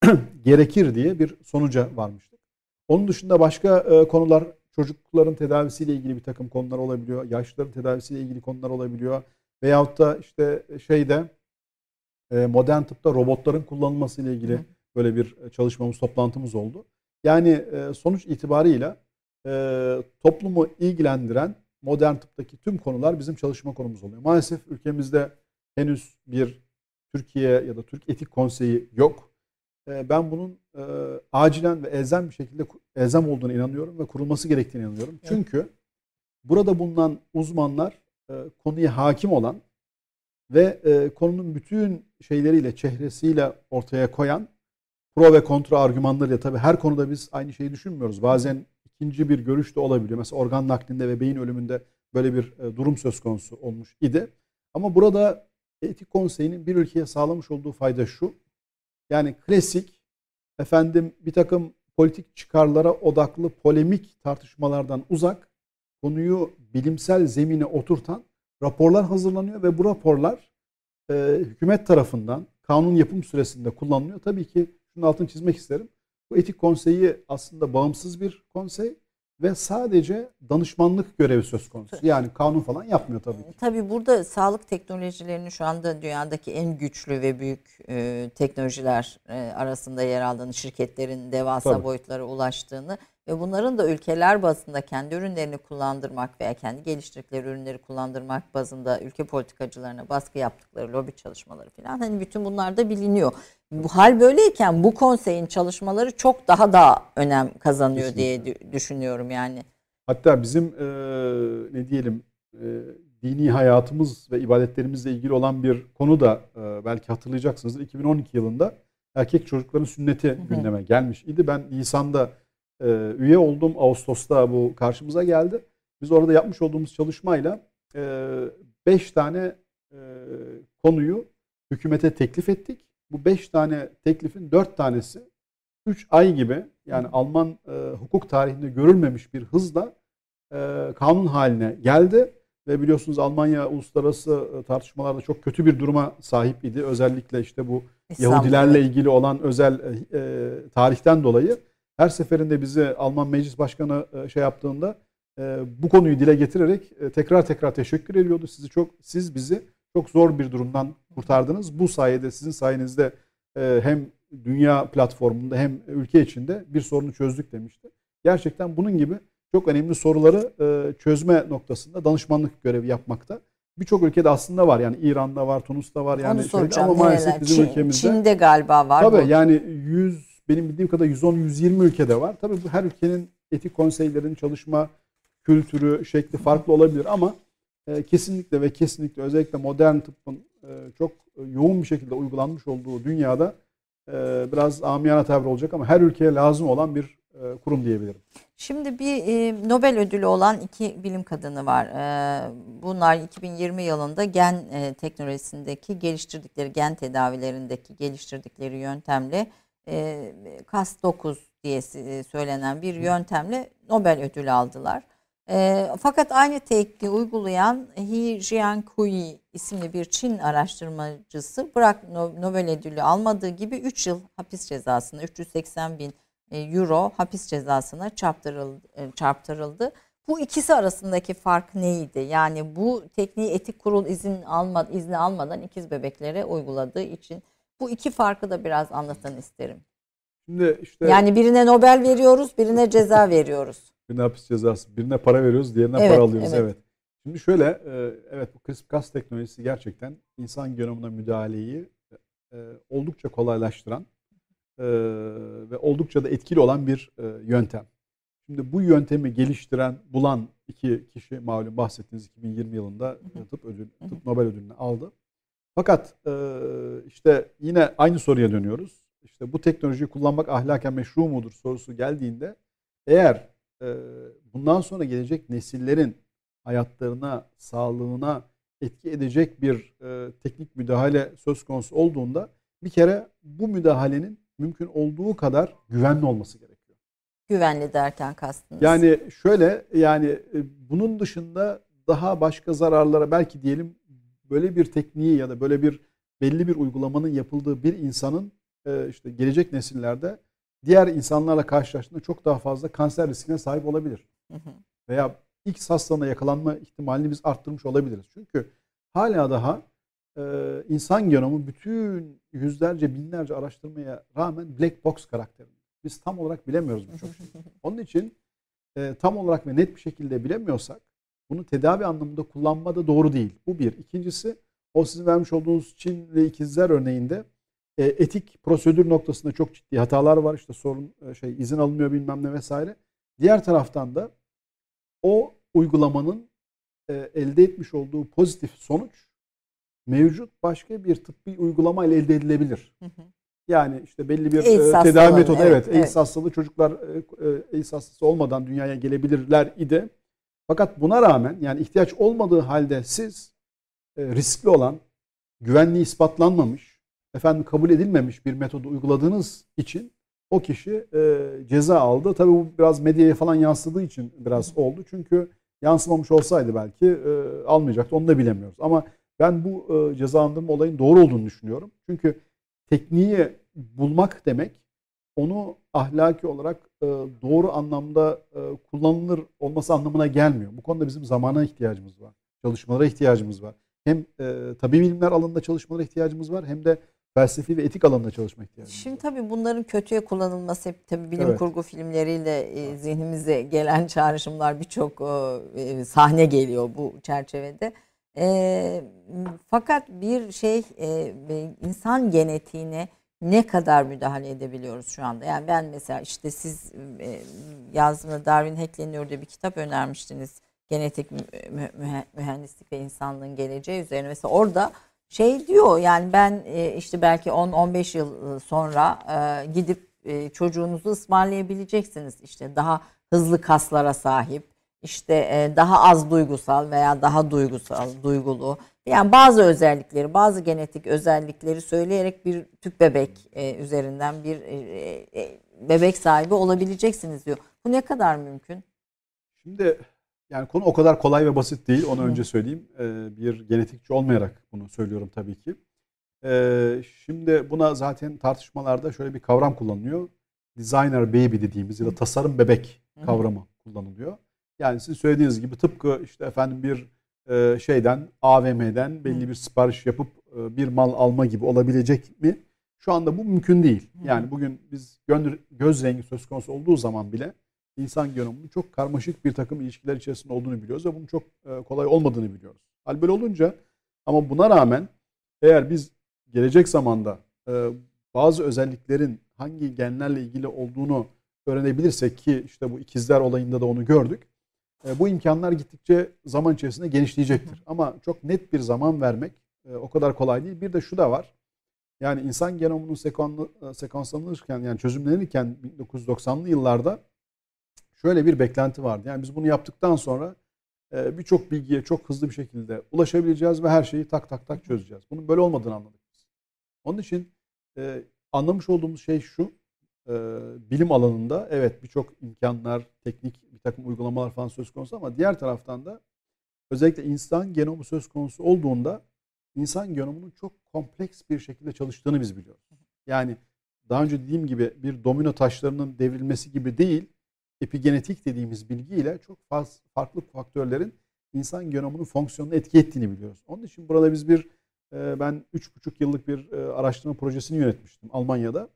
gerekir diye bir sonuca varmıştık. Onun dışında başka e, konular çocukların tedavisiyle ilgili bir takım konular olabiliyor. Yaşlıların tedavisiyle ilgili konular olabiliyor. Veyahut da işte şeyde e, modern tıpta robotların kullanılmasıyla ilgili böyle bir çalışmamız, toplantımız oldu. Yani e, sonuç itibarıyla e, toplumu ilgilendiren modern tıptaki tüm konular bizim çalışma konumuz oluyor. Maalesef ülkemizde henüz bir Türkiye ya da Türk Etik Konseyi yok. E, ben bunun acilen ve elzem bir şekilde elzem olduğuna inanıyorum ve kurulması gerektiğine inanıyorum. Çünkü burada bulunan uzmanlar konuya hakim olan ve konunun bütün şeyleriyle, çehresiyle ortaya koyan pro ve kontra argümanlarıyla tabii her konuda biz aynı şeyi düşünmüyoruz. Bazen ikinci bir görüş de olabiliyor. Mesela organ naklinde ve beyin ölümünde böyle bir e, durum söz konusu olmuş idi. Ama burada etik konseyinin bir ülkeye sağlamış olduğu fayda şu. Yani klasik efendim bir takım politik çıkarlara odaklı polemik tartışmalardan uzak konuyu bilimsel zemine oturtan raporlar hazırlanıyor ve bu raporlar e, hükümet tarafından kanun yapım süresinde kullanılıyor. Tabii ki şunun altını çizmek isterim. Bu etik konseyi aslında bağımsız bir konsey ve sadece danışmanlık görevi söz konusu. Yani kanun falan yapmıyor tabii ki. Tabii burada sağlık teknolojilerinin şu anda dünyadaki en güçlü ve büyük e, teknolojiler e, arasında yer aldığını, şirketlerin devasa Tabii. boyutlara ulaştığını ve bunların da ülkeler bazında kendi ürünlerini kullandırmak veya kendi geliştirdikleri ürünleri kullandırmak bazında ülke politikacılarına baskı yaptıkları lobi çalışmaları falan hani bütün bunlar da biliniyor. Bu hal böyleyken bu konseyin çalışmaları çok daha da önem kazanıyor diye dü- düşünüyorum yani. Hatta bizim e, ne diyelim e, dini hayatımız ve ibadetlerimizle ilgili olan bir konu da e, belki hatırlayacaksınızdır. 2012 yılında erkek çocukların sünneti gündeme gelmiş idi. Ben Nisan'da e, üye oldum. Ağustos'ta bu karşımıza geldi. Biz orada yapmış olduğumuz çalışmayla 5 tane e, konuyu hükümete teklif ettik. Bu 5 tane teklifin 4 tanesi 3 ay gibi yani Alman e, hukuk tarihinde görülmemiş bir hızla e, kanun haline geldi. Ve biliyorsunuz Almanya uluslararası e, tartışmalarda çok kötü bir duruma sahip idi. Özellikle işte bu İstanbul'da. Yahudilerle ilgili olan özel e, e, tarihten dolayı her seferinde bizi Alman Meclis Başkanı e, şey yaptığında e, bu konuyu dile getirerek e, tekrar tekrar teşekkür ediyordu. Sizi çok siz bizi çok zor bir durumdan kurtardınız. Bu sayede sizin sayenizde hem dünya platformunda hem ülke içinde bir sorunu çözdük demişti. Gerçekten bunun gibi çok önemli soruları çözme noktasında danışmanlık görevi yapmakta. Birçok ülkede aslında var. Yani İran'da var, Tunus'ta var. Yani Onu soracağım. ama maalesef bizim Çin- ülkemizde Çin'de galiba var. Tabii bu. yani 100 benim bildiğim kadar 110-120 ülkede var. Tabii bu her ülkenin etik konseylerinin çalışma kültürü, şekli farklı olabilir ama e, kesinlikle ve kesinlikle özellikle modern tıbbın e, çok yoğun bir şekilde uygulanmış olduğu dünyada e, biraz amiyana tabir olacak ama her ülkeye lazım olan bir e, kurum diyebilirim. Şimdi bir e, Nobel ödülü olan iki bilim kadını var. E, bunlar 2020 yılında gen e, teknolojisindeki geliştirdikleri gen tedavilerindeki geliştirdikleri yöntemle e, Cas9 diye e, söylenen bir yöntemle Nobel ödülü aldılar. E, fakat aynı tekniği uygulayan He Jiankui isimli bir Çin araştırmacısı bırak Nobel ödülü almadığı gibi 3 yıl hapis cezasını 380 bin euro hapis cezasına çarptırıldı, çarptırıldı. Bu ikisi arasındaki fark neydi? Yani bu tekniği etik kurul izin alma, izni almadan ikiz bebeklere uyguladığı için bu iki farkı da biraz anlatın isterim. Şimdi işte yani birine Nobel veriyoruz, birine ceza veriyoruz. Birine hapis cezası, birine para veriyoruz, diğerine evet, para alıyoruz. Evet. evet. Şimdi şöyle, e, evet bu CRISPR-Cas teknolojisi gerçekten insan genomuna müdahaleyi oldukça kolaylaştıran e, ve oldukça da etkili olan bir e, yöntem. Şimdi bu yöntemi geliştiren, bulan iki kişi malum bahsettiğiniz 2020 yılında tıp ödül, tıp Nobel ödülünü aldı. Fakat e, işte yine aynı soruya dönüyoruz. İşte bu teknolojiyi kullanmak ahlaken meşru mudur sorusu geldiğinde eğer e, bundan sonra gelecek nesillerin hayatlarına, sağlığına etki edecek bir e, teknik müdahale söz konusu olduğunda bir kere bu müdahalenin mümkün olduğu kadar güvenli olması gerekiyor. Güvenli derken kastınız? Yani şöyle yani bunun dışında daha başka zararlara belki diyelim böyle bir tekniği ya da böyle bir belli bir uygulamanın yapıldığı bir insanın e, işte gelecek nesillerde diğer insanlarla karşılaştığında çok daha fazla kanser riskine sahip olabilir. Hı hı. Veya X hastalığına yakalanma ihtimalini biz arttırmış olabiliriz. Çünkü hala daha e, insan genomu bütün yüzlerce binlerce araştırmaya rağmen black box karakterinde. Biz tam olarak bilemiyoruz birçok şeyi. Onun için e, tam olarak ve net bir şekilde bilemiyorsak bunu tedavi anlamında kullanma da doğru değil. Bu bir. İkincisi o sizin vermiş olduğunuz Çinli ikizler örneğinde e, etik prosedür noktasında çok ciddi hatalar var. İşte sorun e, şey izin alınmıyor bilmem ne vesaire. Diğer taraftan da o uygulamanın e, elde etmiş olduğu pozitif sonuç mevcut başka bir tıbbi uygulama ile elde edilebilir. Hı hı. Yani işte belli bir e, tedavi metodu evet, evet, evet. AIDS hastalığı çocuklar e, e, AIDS hastası olmadan dünyaya gelebilirler idi. Fakat buna rağmen yani ihtiyaç olmadığı halde siz e, riskli olan, güvenliği ispatlanmamış, efendim kabul edilmemiş bir metodu uyguladığınız için o kişi e, ceza aldı. Tabii bu biraz medyaya falan yansıdığı için biraz oldu. Çünkü yansımamış olsaydı belki e, almayacaktı. Onu da bilemiyoruz. Ama ben bu e, cezalandırma olayın doğru olduğunu düşünüyorum. Çünkü tekniği bulmak demek onu ahlaki olarak e, doğru anlamda e, kullanılır olması anlamına gelmiyor. Bu konuda bizim zamana ihtiyacımız var. Çalışmalara ihtiyacımız var. Hem e, tabi bilimler alanında çalışmalara ihtiyacımız var hem de felsefi ve etik alanında çalışma ihtiyacımız Şimdi var. tabii bunların kötüye kullanılması hep tabii bilim evet. kurgu filmleriyle e, zihnimize gelen çağrışımlar birçok e, sahne geliyor bu çerçevede. E, fakat bir şey e, insan genetiğine ne kadar müdahale edebiliyoruz şu anda? Yani ben mesela işte siz e, yazdığımda Darwin hackleniyor diye bir kitap önermiştiniz. Genetik mühendislik ve insanlığın geleceği üzerine. Mesela orada şey diyor yani ben e, işte belki 10-15 yıl sonra e, gidip e, çocuğunuzu ısmarlayabileceksiniz. işte daha hızlı kaslara sahip işte e, daha az duygusal veya daha duygusal, duygulu. Yani bazı özellikleri, bazı genetik özellikleri söyleyerek bir tüp bebek e, üzerinden bir e, bebek sahibi olabileceksiniz diyor. Bu ne kadar mümkün? Şimdi yani konu o kadar kolay ve basit değil. Onu önce söyleyeyim. Bir genetikçi olmayarak bunu söylüyorum tabii ki. Şimdi buna zaten tartışmalarda şöyle bir kavram kullanılıyor. Designer baby dediğimiz ya da tasarım bebek kavramı kullanılıyor. Yani sizin söylediğiniz gibi tıpkı işte efendim bir e, şeyden AVM'den belli bir sipariş yapıp e, bir mal alma gibi olabilecek mi? Şu anda bu mümkün değil. Yani bugün biz göz, göz rengi söz konusu olduğu zaman bile insan genomunun çok karmaşık bir takım ilişkiler içerisinde olduğunu biliyoruz ve bunun çok e, kolay olmadığını biliyoruz. Hal böyle olunca ama buna rağmen eğer biz gelecek zamanda bazı özelliklerin hangi genlerle ilgili olduğunu öğrenebilirsek ki işte bu ikizler olayında da onu gördük. E, bu imkanlar gittikçe zaman içerisinde genişleyecektir. Ama çok net bir zaman vermek e, o kadar kolay değil. Bir de şu da var. Yani insan genomunun e, sekanslanırken yani çözümlenirken 1990'lı yıllarda şöyle bir beklenti vardı. Yani biz bunu yaptıktan sonra birçok bilgiye çok hızlı bir şekilde ulaşabileceğiz ve her şeyi tak tak tak çözeceğiz. Bunun böyle olmadığını anladık biz. Onun için anlamış olduğumuz şey şu. E, bilim alanında evet birçok imkanlar, teknik bir takım uygulamalar falan söz konusu ama diğer taraftan da özellikle insan genomu söz konusu olduğunda insan genomunun çok kompleks bir şekilde çalıştığını biz biliyoruz. Yani daha önce dediğim gibi bir domino taşlarının devrilmesi gibi değil, epigenetik dediğimiz bilgiyle çok faz, farklı faktörlerin insan genomunun fonksiyonunu etki ettiğini biliyoruz. Onun için burada biz bir ben 3,5 yıllık bir araştırma projesini yönetmiştim Almanya'da.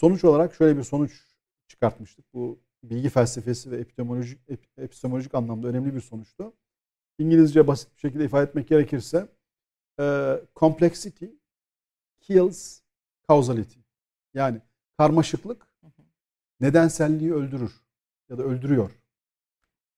Sonuç olarak şöyle bir sonuç çıkartmıştık. Bu bilgi felsefesi ve epistemolojik, ep- epistemolojik anlamda önemli bir sonuçtu. İngilizce basit bir şekilde ifade etmek gerekirse e, complexity kills causality. Yani karmaşıklık nedenselliği öldürür ya da öldürüyor.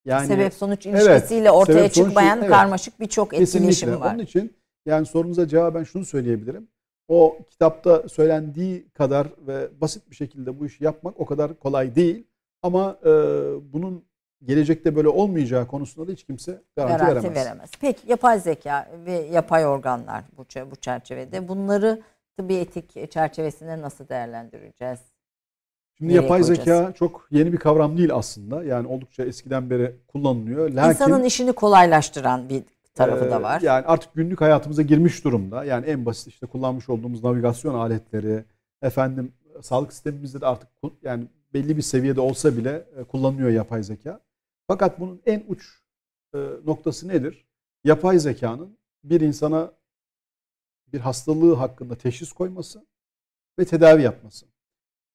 Yani sebep sonuç Evet, ilişkisiyle ortaya sebep sonuç- çıkmayan evet. karmaşık birçok Kesinlikle. etkileşim var. Onun için yani sorunuza cevaben şunu söyleyebilirim. O kitapta söylendiği kadar ve basit bir şekilde bu işi yapmak o kadar kolay değil. Ama e, bunun gelecekte böyle olmayacağı konusunda da hiç kimse garanti, Garanti veremez. veremez. Peki yapay zeka ve yapay organlar bu bu çerçevede bunları tıbbi etik çerçevesinde nasıl değerlendireceğiz? Şimdi Nereye yapay koyacağız? zeka çok yeni bir kavram değil aslında. Yani oldukça eskiden beri kullanılıyor. Lakin İnsanın işini kolaylaştıran bir tarafı Ee, da var. Yani artık günlük hayatımıza girmiş durumda. Yani en basit işte kullanmış olduğumuz navigasyon aletleri, efendim sağlık sistemimizde de artık yani belli bir seviyede olsa bile e, kullanılıyor yapay zeka. Fakat bunun en uç e, noktası nedir? Yapay zekanın bir insana bir hastalığı hakkında teşhis koyması ve tedavi yapması.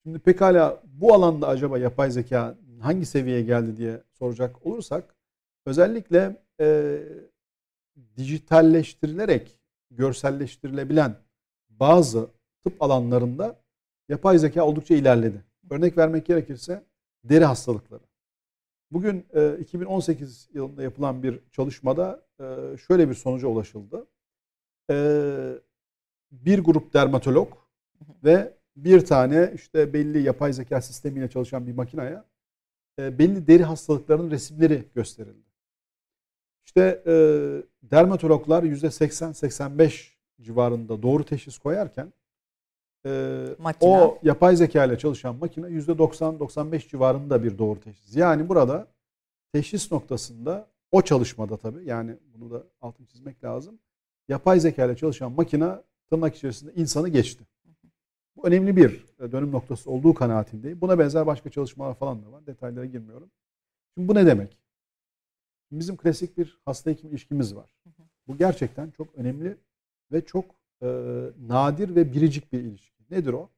Şimdi pekala bu alanda acaba yapay zeka hangi seviyeye geldi diye soracak olursak özellikle e, dijitalleştirilerek görselleştirilebilen bazı tıp alanlarında yapay zeka oldukça ilerledi. Örnek vermek gerekirse deri hastalıkları. Bugün e, 2018 yılında yapılan bir çalışmada e, şöyle bir sonuca ulaşıldı. E, bir grup dermatolog ve bir tane işte belli yapay zeka sistemiyle çalışan bir makineye e, belli deri hastalıklarının resimleri gösterildi. İşte e, dermatologlar %80-85 civarında doğru teşhis koyarken e, Makine. o yapay zeka ile çalışan makine %90-95 civarında bir doğru teşhis. Yani burada teşhis noktasında o çalışmada tabii yani bunu da altını çizmek lazım. Yapay zeka ile çalışan makine tırnak içerisinde insanı geçti. Bu önemli bir e, dönüm noktası olduğu kanaatindeyim. Buna benzer başka çalışmalar falan da var. Detaylara girmiyorum. Şimdi bu ne demek? Bizim klasik bir hasta hekim ilişkimiz var. Bu gerçekten çok önemli ve çok e, nadir ve biricik bir ilişki. Nedir o?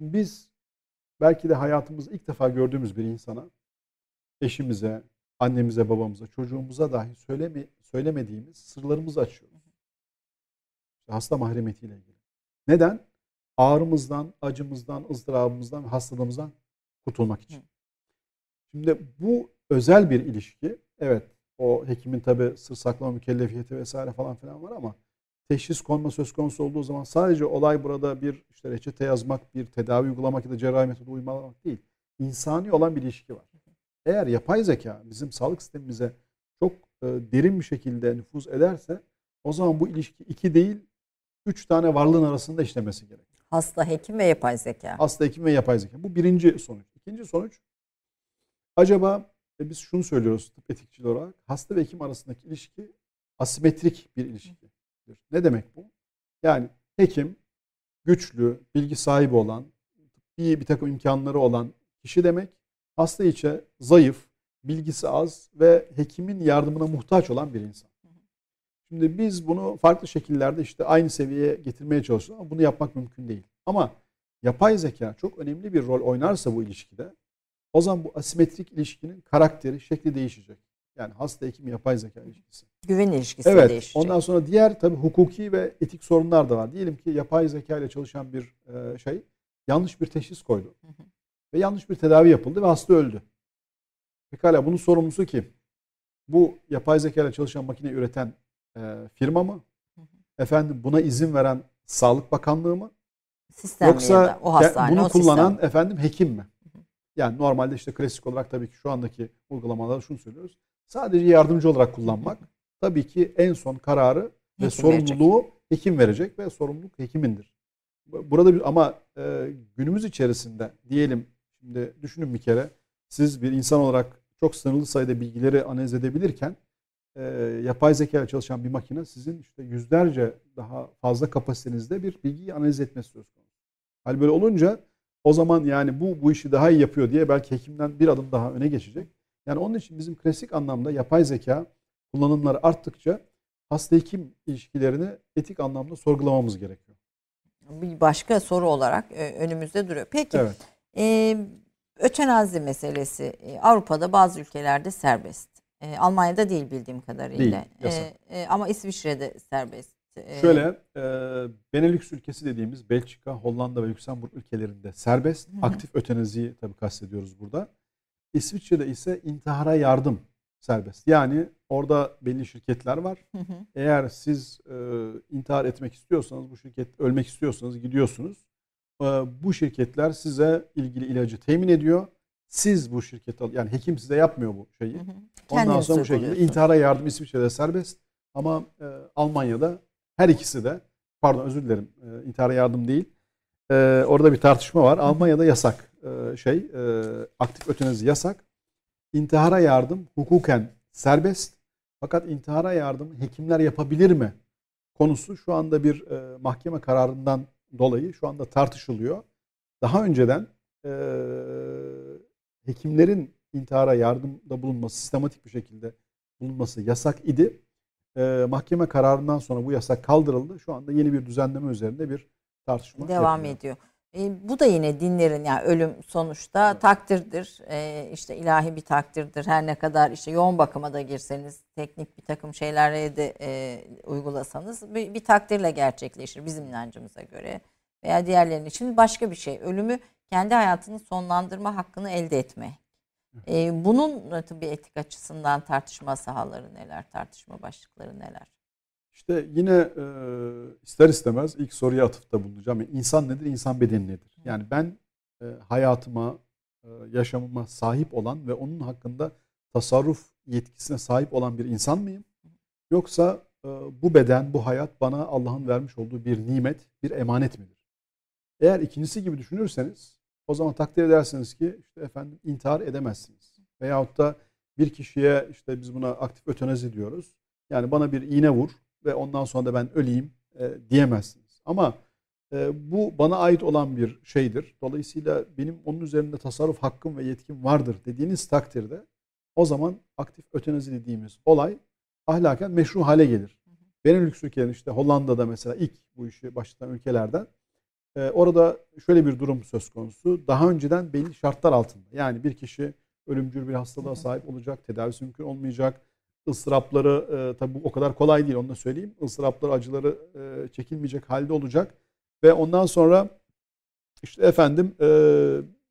Biz belki de hayatımızda ilk defa gördüğümüz bir insana, eşimize, annemize, babamıza, çocuğumuza dahi söyleme, söylemediğimiz sırlarımızı açıyoruz. İşte hasta mahremiyetiyle ilgili. Neden? Ağrımızdan, acımızdan, ızdırabımızdan, hastalığımızdan kurtulmak için. Şimdi bu özel bir ilişki. Evet o hekimin tabi sır saklama mükellefiyeti vesaire falan filan var ama teşhis konma söz konusu olduğu zaman sadece olay burada bir işte reçete yazmak, bir tedavi uygulamak ya da cerrahi metodu uygulamak değil. İnsani olan bir ilişki var. Eğer yapay zeka bizim sağlık sistemimize çok e, derin bir şekilde nüfuz ederse o zaman bu ilişki iki değil üç tane varlığın arasında işlemesi gerek. Hasta hekim ve yapay zeka. Hasta hekim ve yapay zeka. Bu birinci sonuç. İkinci sonuç acaba e, biz şunu söylüyoruz tıp etikçiler olarak hasta ve hekim arasındaki ilişki asimetrik bir ilişkidir. Ne demek bu? Yani hekim güçlü, bilgi sahibi olan, iyi bir takım imkanları olan kişi demek. Hasta içe zayıf, bilgisi az ve hekimin yardımına muhtaç olan bir insan. Şimdi biz bunu farklı şekillerde işte aynı seviyeye getirmeye çalışıyoruz ama bunu yapmak mümkün değil. Ama yapay zeka çok önemli bir rol oynarsa bu ilişkide o zaman bu asimetrik ilişkinin karakteri, şekli değişecek. Yani hasta hekim yapay zeka ilişkisi. Güven ilişkisi Evet. değişecek. Ondan sonra diğer tabii hukuki ve etik sorunlar da var. Diyelim ki yapay zeka ile çalışan bir e, şey yanlış bir teşhis koydu. Ve yanlış bir tedavi yapıldı ve hasta öldü. Pekala bunun sorumlusu kim? Bu yapay zeka ile çalışan makine üreten e, firma mı? Efendim buna izin veren Sağlık Bakanlığı mı? Sistem ya Yoksa da o hastane, bunu o kullanan sistem. efendim hekim mi? Yani normalde işte klasik olarak tabii ki şu andaki uygulamalarda şunu söylüyoruz. Sadece yardımcı olarak kullanmak tabii ki en son kararı ve Hekim sorumluluğu hekim verecek ve sorumluluk hekimindir. Bu- Burada bir ama e, günümüz içerisinde diyelim şimdi düşünün bir kere siz bir insan olarak çok sınırlı sayıda bilgileri analiz edebilirken e, yapay zeka ile çalışan bir makine sizin işte yüzlerce daha fazla kapasitenizde bir bilgiyi analiz etmesi söz konusu. Hal böyle olunca o zaman yani bu bu işi daha iyi yapıyor diye belki hekimden bir adım daha öne geçecek. Yani onun için bizim klasik anlamda yapay zeka kullanımları arttıkça hasta hekim ilişkilerini etik anlamda sorgulamamız gerekiyor. Bir başka soru olarak e, önümüzde duruyor. Peki Evet. e, ötenazi meselesi e, Avrupa'da bazı ülkelerde serbest. E, Almanya'da değil bildiğim kadarıyla. Değil, yasak. E, e, ama İsviçre'de serbest. Şöyle e, Benelux ülkesi dediğimiz Belçika, Hollanda ve Lüksemburg ülkelerinde serbest. Hı. Aktif ötenaziyi tabii kastediyoruz burada. İsviçre'de ise intihara yardım serbest. Yani orada belli şirketler var. Hı hı. Eğer siz e, intihar etmek istiyorsanız, bu şirket ölmek istiyorsanız gidiyorsunuz. E, bu şirketler size ilgili ilacı temin ediyor. Siz bu şirket al- yani hekim size yapmıyor bu şeyi. Hı hı. Ondan Kendiniz sonra bu şekilde intihara yardım İsviçre'de serbest ama e, Almanya'da her ikisi de pardon özür dilerim e, intihara yardım değil. E, orada bir tartışma var. Almanya'da yasak e, şey e, aktif ötenazi yasak. İntihara yardım hukuken serbest fakat intihara yardım hekimler yapabilir mi konusu şu anda bir e, mahkeme kararından dolayı şu anda tartışılıyor. Daha önceden e, hekimlerin intihara yardımda bulunması, sistematik bir şekilde bulunması yasak idi. E, mahkeme kararından sonra bu yasak kaldırıldı. Şu anda yeni bir düzenleme üzerinde bir tartışma devam yapılıyor. ediyor. E, bu da yine dinlerin yani ölüm sonuçta takdirdir. E, işte ilahi bir takdirdir. Her ne kadar işte yoğun bakıma da girseniz, teknik bir takım şeylere de e, uygulasanız bir, bir takdirle gerçekleşir bizim inancımıza göre veya diğerlerinin için başka bir şey. Ölümü kendi hayatını sonlandırma hakkını elde etme. E, bunun tabii etik açısından tartışma sahaları neler, tartışma başlıkları neler? İşte yine e, ister istemez ilk soruya atıfta bulunacağım. Yani insan nedir, insan bedeni nedir? Yani ben e, hayatıma, e, yaşamıma sahip olan ve onun hakkında tasarruf yetkisine sahip olan bir insan mıyım? Yoksa e, bu beden, bu hayat bana Allah'ın vermiş olduğu bir nimet, bir emanet midir? Eğer ikincisi gibi düşünürseniz o zaman takdir edersiniz ki işte efendim intihar edemezsiniz. Veyahut da bir kişiye işte biz buna aktif ötenazi diyoruz. Yani bana bir iğne vur ve ondan sonra da ben öleyim e, diyemezsiniz. Ama e, bu bana ait olan bir şeydir. Dolayısıyla benim onun üzerinde tasarruf hakkım ve yetkim vardır dediğiniz takdirde o zaman aktif ötenazi dediğimiz olay ahlaken meşru hale gelir. Benelux ülkelerinin işte Hollanda'da mesela ilk bu işi başlatan ülkelerden e, orada şöyle bir durum söz konusu. Daha önceden belli şartlar altında. Yani bir kişi ölümcül bir hastalığa sahip olacak, tedavisi mümkün olmayacak. ıstırapları e, tabii bu o kadar kolay değil onu da söyleyeyim. Isırapları, acıları e, çekilmeyecek halde olacak. Ve ondan sonra işte efendim e,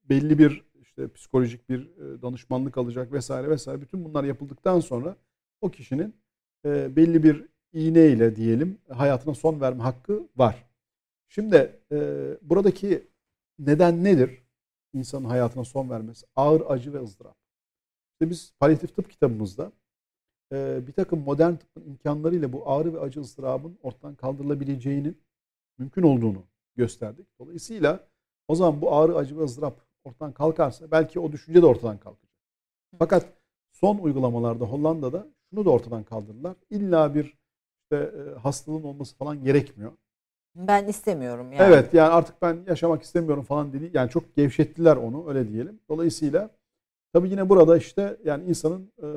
belli bir işte psikolojik bir e, danışmanlık alacak vesaire vesaire. Bütün bunlar yapıldıktan sonra o kişinin e, belli bir iğneyle diyelim hayatına son verme hakkı var. Şimdi e, buradaki neden nedir? İnsanın hayatına son vermesi. Ağır acı ve ızdırap. İşte biz palyatif tıp kitabımızda e, bir takım modern tıbbın imkanlarıyla bu ağrı ve acı ızdırabın ortadan kaldırılabileceğinin mümkün olduğunu gösterdik. Dolayısıyla o zaman bu ağrı, acı ve ızdırap ortadan kalkarsa belki o düşünce de ortadan kalkacak. Fakat son uygulamalarda Hollanda'da şunu da ortadan kaldırdılar. İlla bir işte, e, hastalığın olması falan gerekmiyor. Ben istemiyorum yani. Evet yani artık ben yaşamak istemiyorum falan dedi. Yani çok gevşettiler onu öyle diyelim. Dolayısıyla tabii yine burada işte yani insanın e,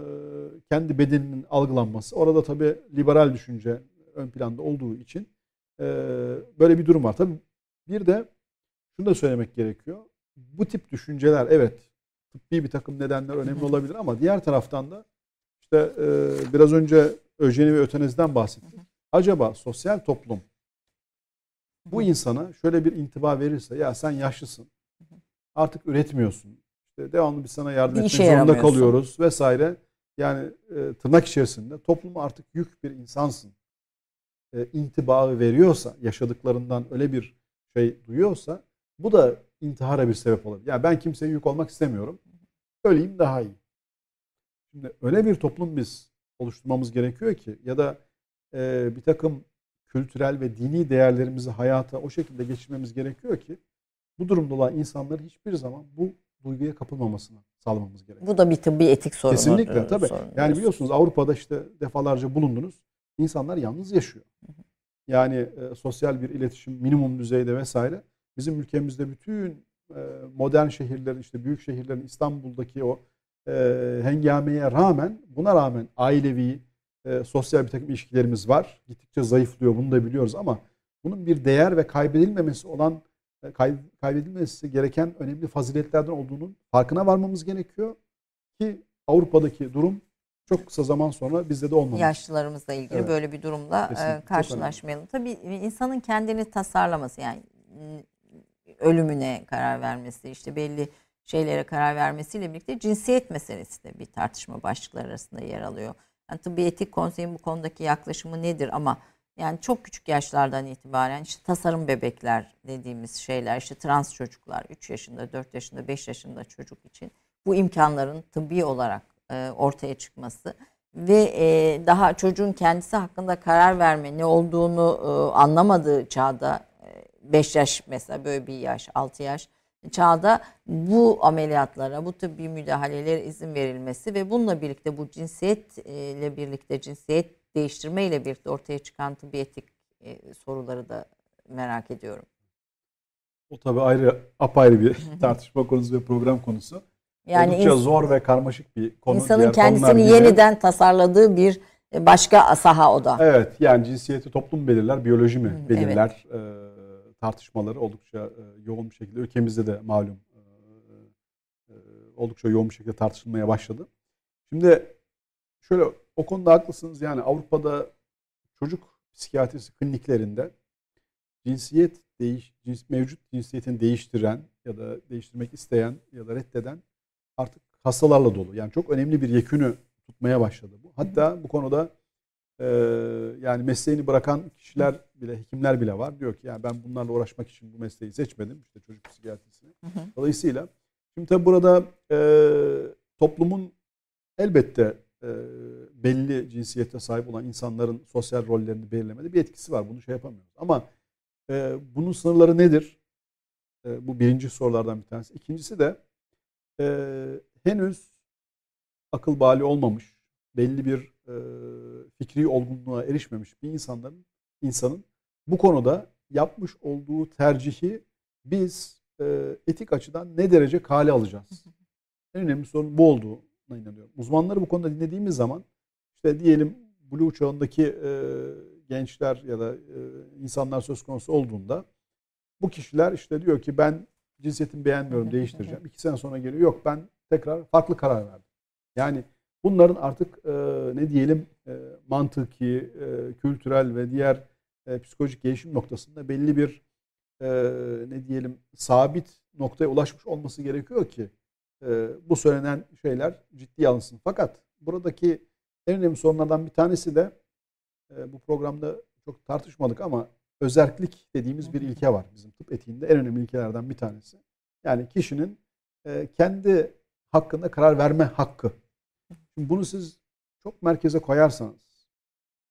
kendi bedeninin algılanması. Orada tabii liberal düşünce ön planda olduğu için e, böyle bir durum var. Tabii bir de şunu da söylemek gerekiyor. Bu tip düşünceler evet tıbbi bir takım nedenler önemli olabilir ama diğer taraftan da işte e, biraz önce öjeni ve öteneziden bahsettik. Acaba sosyal toplum bu insana şöyle bir intiba verirse ya sen yaşlısın. Artık üretmiyorsun. İşte devamlı biz sana yardım etmek zorunda kalıyoruz vesaire. Yani e, tırnak içerisinde topluma artık yük bir insansın. E, intibağı veriyorsa, yaşadıklarından öyle bir şey duyuyorsa bu da intihara bir sebep olabilir. Yani ben kimseye yük olmak istemiyorum. Öleyim daha iyi. Şimdi öyle bir toplum biz oluşturmamız gerekiyor ki ya da e, bir takım kültürel ve dini değerlerimizi hayata o şekilde geçirmemiz gerekiyor ki bu durumda olan insanların hiçbir zaman bu duyguya kapılmamasını sağlamamız gerekiyor. Bu da bir tıbbi etik sorunu. Kesinlikle tabii. sorun Yani biliyorsunuz Avrupa'da işte defalarca bulundunuz. İnsanlar yalnız yaşıyor. Yani e, sosyal bir iletişim minimum düzeyde vesaire. Bizim ülkemizde bütün e, modern şehirlerin işte büyük şehirlerin İstanbul'daki o e, hengameye rağmen buna rağmen ailevi e, sosyal bir takım ilişkilerimiz var. Gittikçe zayıflıyor bunu da biliyoruz ama bunun bir değer ve kaybedilmemesi olan e, kay- kaybedilmesi gereken önemli faziletlerden olduğunun farkına varmamız gerekiyor ki Avrupa'daki durum çok kısa zaman sonra bizde de olmamış. yaşlılarımızla ilgili Evet. böyle bir durumla Kesinlikle, e, çok karşılaşmayalım. Tabii insanın kendini tasarlaması yani ölümüne karar vermesi, işte belli şeylere karar vermesiyle birlikte cinsiyet meselesi de bir tartışma başlıkları arasında yer alıyor. Yani tıbbi etik konseyin bu konudaki yaklaşımı nedir? Ama yani çok küçük yaşlardan itibaren işte tasarım bebekler dediğimiz şeyler, işte trans çocuklar 3 yaşında, 4 yaşında, 5 yaşında çocuk için bu imkanların tıbbi olarak e, ortaya çıkması ve e, daha çocuğun kendisi hakkında karar verme ne olduğunu e, anlamadığı çağda 5 yaş mesela böyle bir yaş 6 yaş çağda bu ameliyatlara bu tıbbi müdahalelere izin verilmesi ve bununla birlikte bu cinsiyetle birlikte cinsiyet değiştirme ile birlikte ortaya çıkan tıbbi etik e, soruları da merak ediyorum. O tabii ayrı apayrı bir tartışma konusu ve program konusu. Yani Oldukça ins- zor ve karmaşık bir konu. insanın kendisini yeniden tasarladığı bir e, başka saha o da. Evet yani cinsiyeti toplum belirler, biyoloji mi belirler e, tartışmaları oldukça e, yoğun bir şekilde ülkemizde de malum e, e, oldukça yoğun bir şekilde tartışılmaya başladı. Şimdi şöyle o konuda haklısınız yani Avrupa'da çocuk psikiyatrisi kliniklerinde cinsiyet değiş cins, mevcut cinsiyetini değiştiren ya da değiştirmek isteyen ya da reddeden artık hastalarla dolu. Yani çok önemli bir yekünü tutmaya başladı bu. Hatta bu konuda e, yani mesleğini bırakan kişiler bile, hekimler bile var. Diyor ki yani ben bunlarla uğraşmak için bu mesleği seçmedim. işte çocuk psikiyatrisini. Hı hı. Dolayısıyla şimdi tabii burada e, toplumun elbette e, belli cinsiyete sahip olan insanların sosyal rollerini belirlemede bir etkisi var. Bunu şey yapamıyoruz. Ama e, bunun sınırları nedir? E, bu birinci sorulardan bir tanesi. İkincisi de e, henüz akıl bali olmamış, belli bir e, fikri olgunluğa erişmemiş bir insanların insanın bu konuda yapmış olduğu tercihi biz e, etik açıdan ne derece kale alacağız? En önemli sorun bu olduğuna inanıyorum. Uzmanları bu konuda dinlediğimiz zaman işte diyelim Blue çağındaki e, gençler ya da e, insanlar söz konusu olduğunda bu kişiler işte diyor ki ben cinsiyetimi beğenmiyorum değiştireceğim. İki sene sonra geliyor yok ben tekrar farklı karar verdim. Yani bunların artık e, ne diyelim e, mantıki, e, kültürel ve diğer e, psikolojik gelişim noktasında belli bir e, ne diyelim sabit noktaya ulaşmış olması gerekiyor ki e, bu söylenen şeyler ciddiye alınsın. Fakat buradaki en önemli sorunlardan bir tanesi de e, bu programda çok tartışmadık ama özerklik dediğimiz bir ilke var bizim tıp etiğinde en önemli ilkelerden bir tanesi. Yani kişinin e, kendi hakkında karar verme hakkı. Şimdi bunu siz çok merkeze koyarsanız,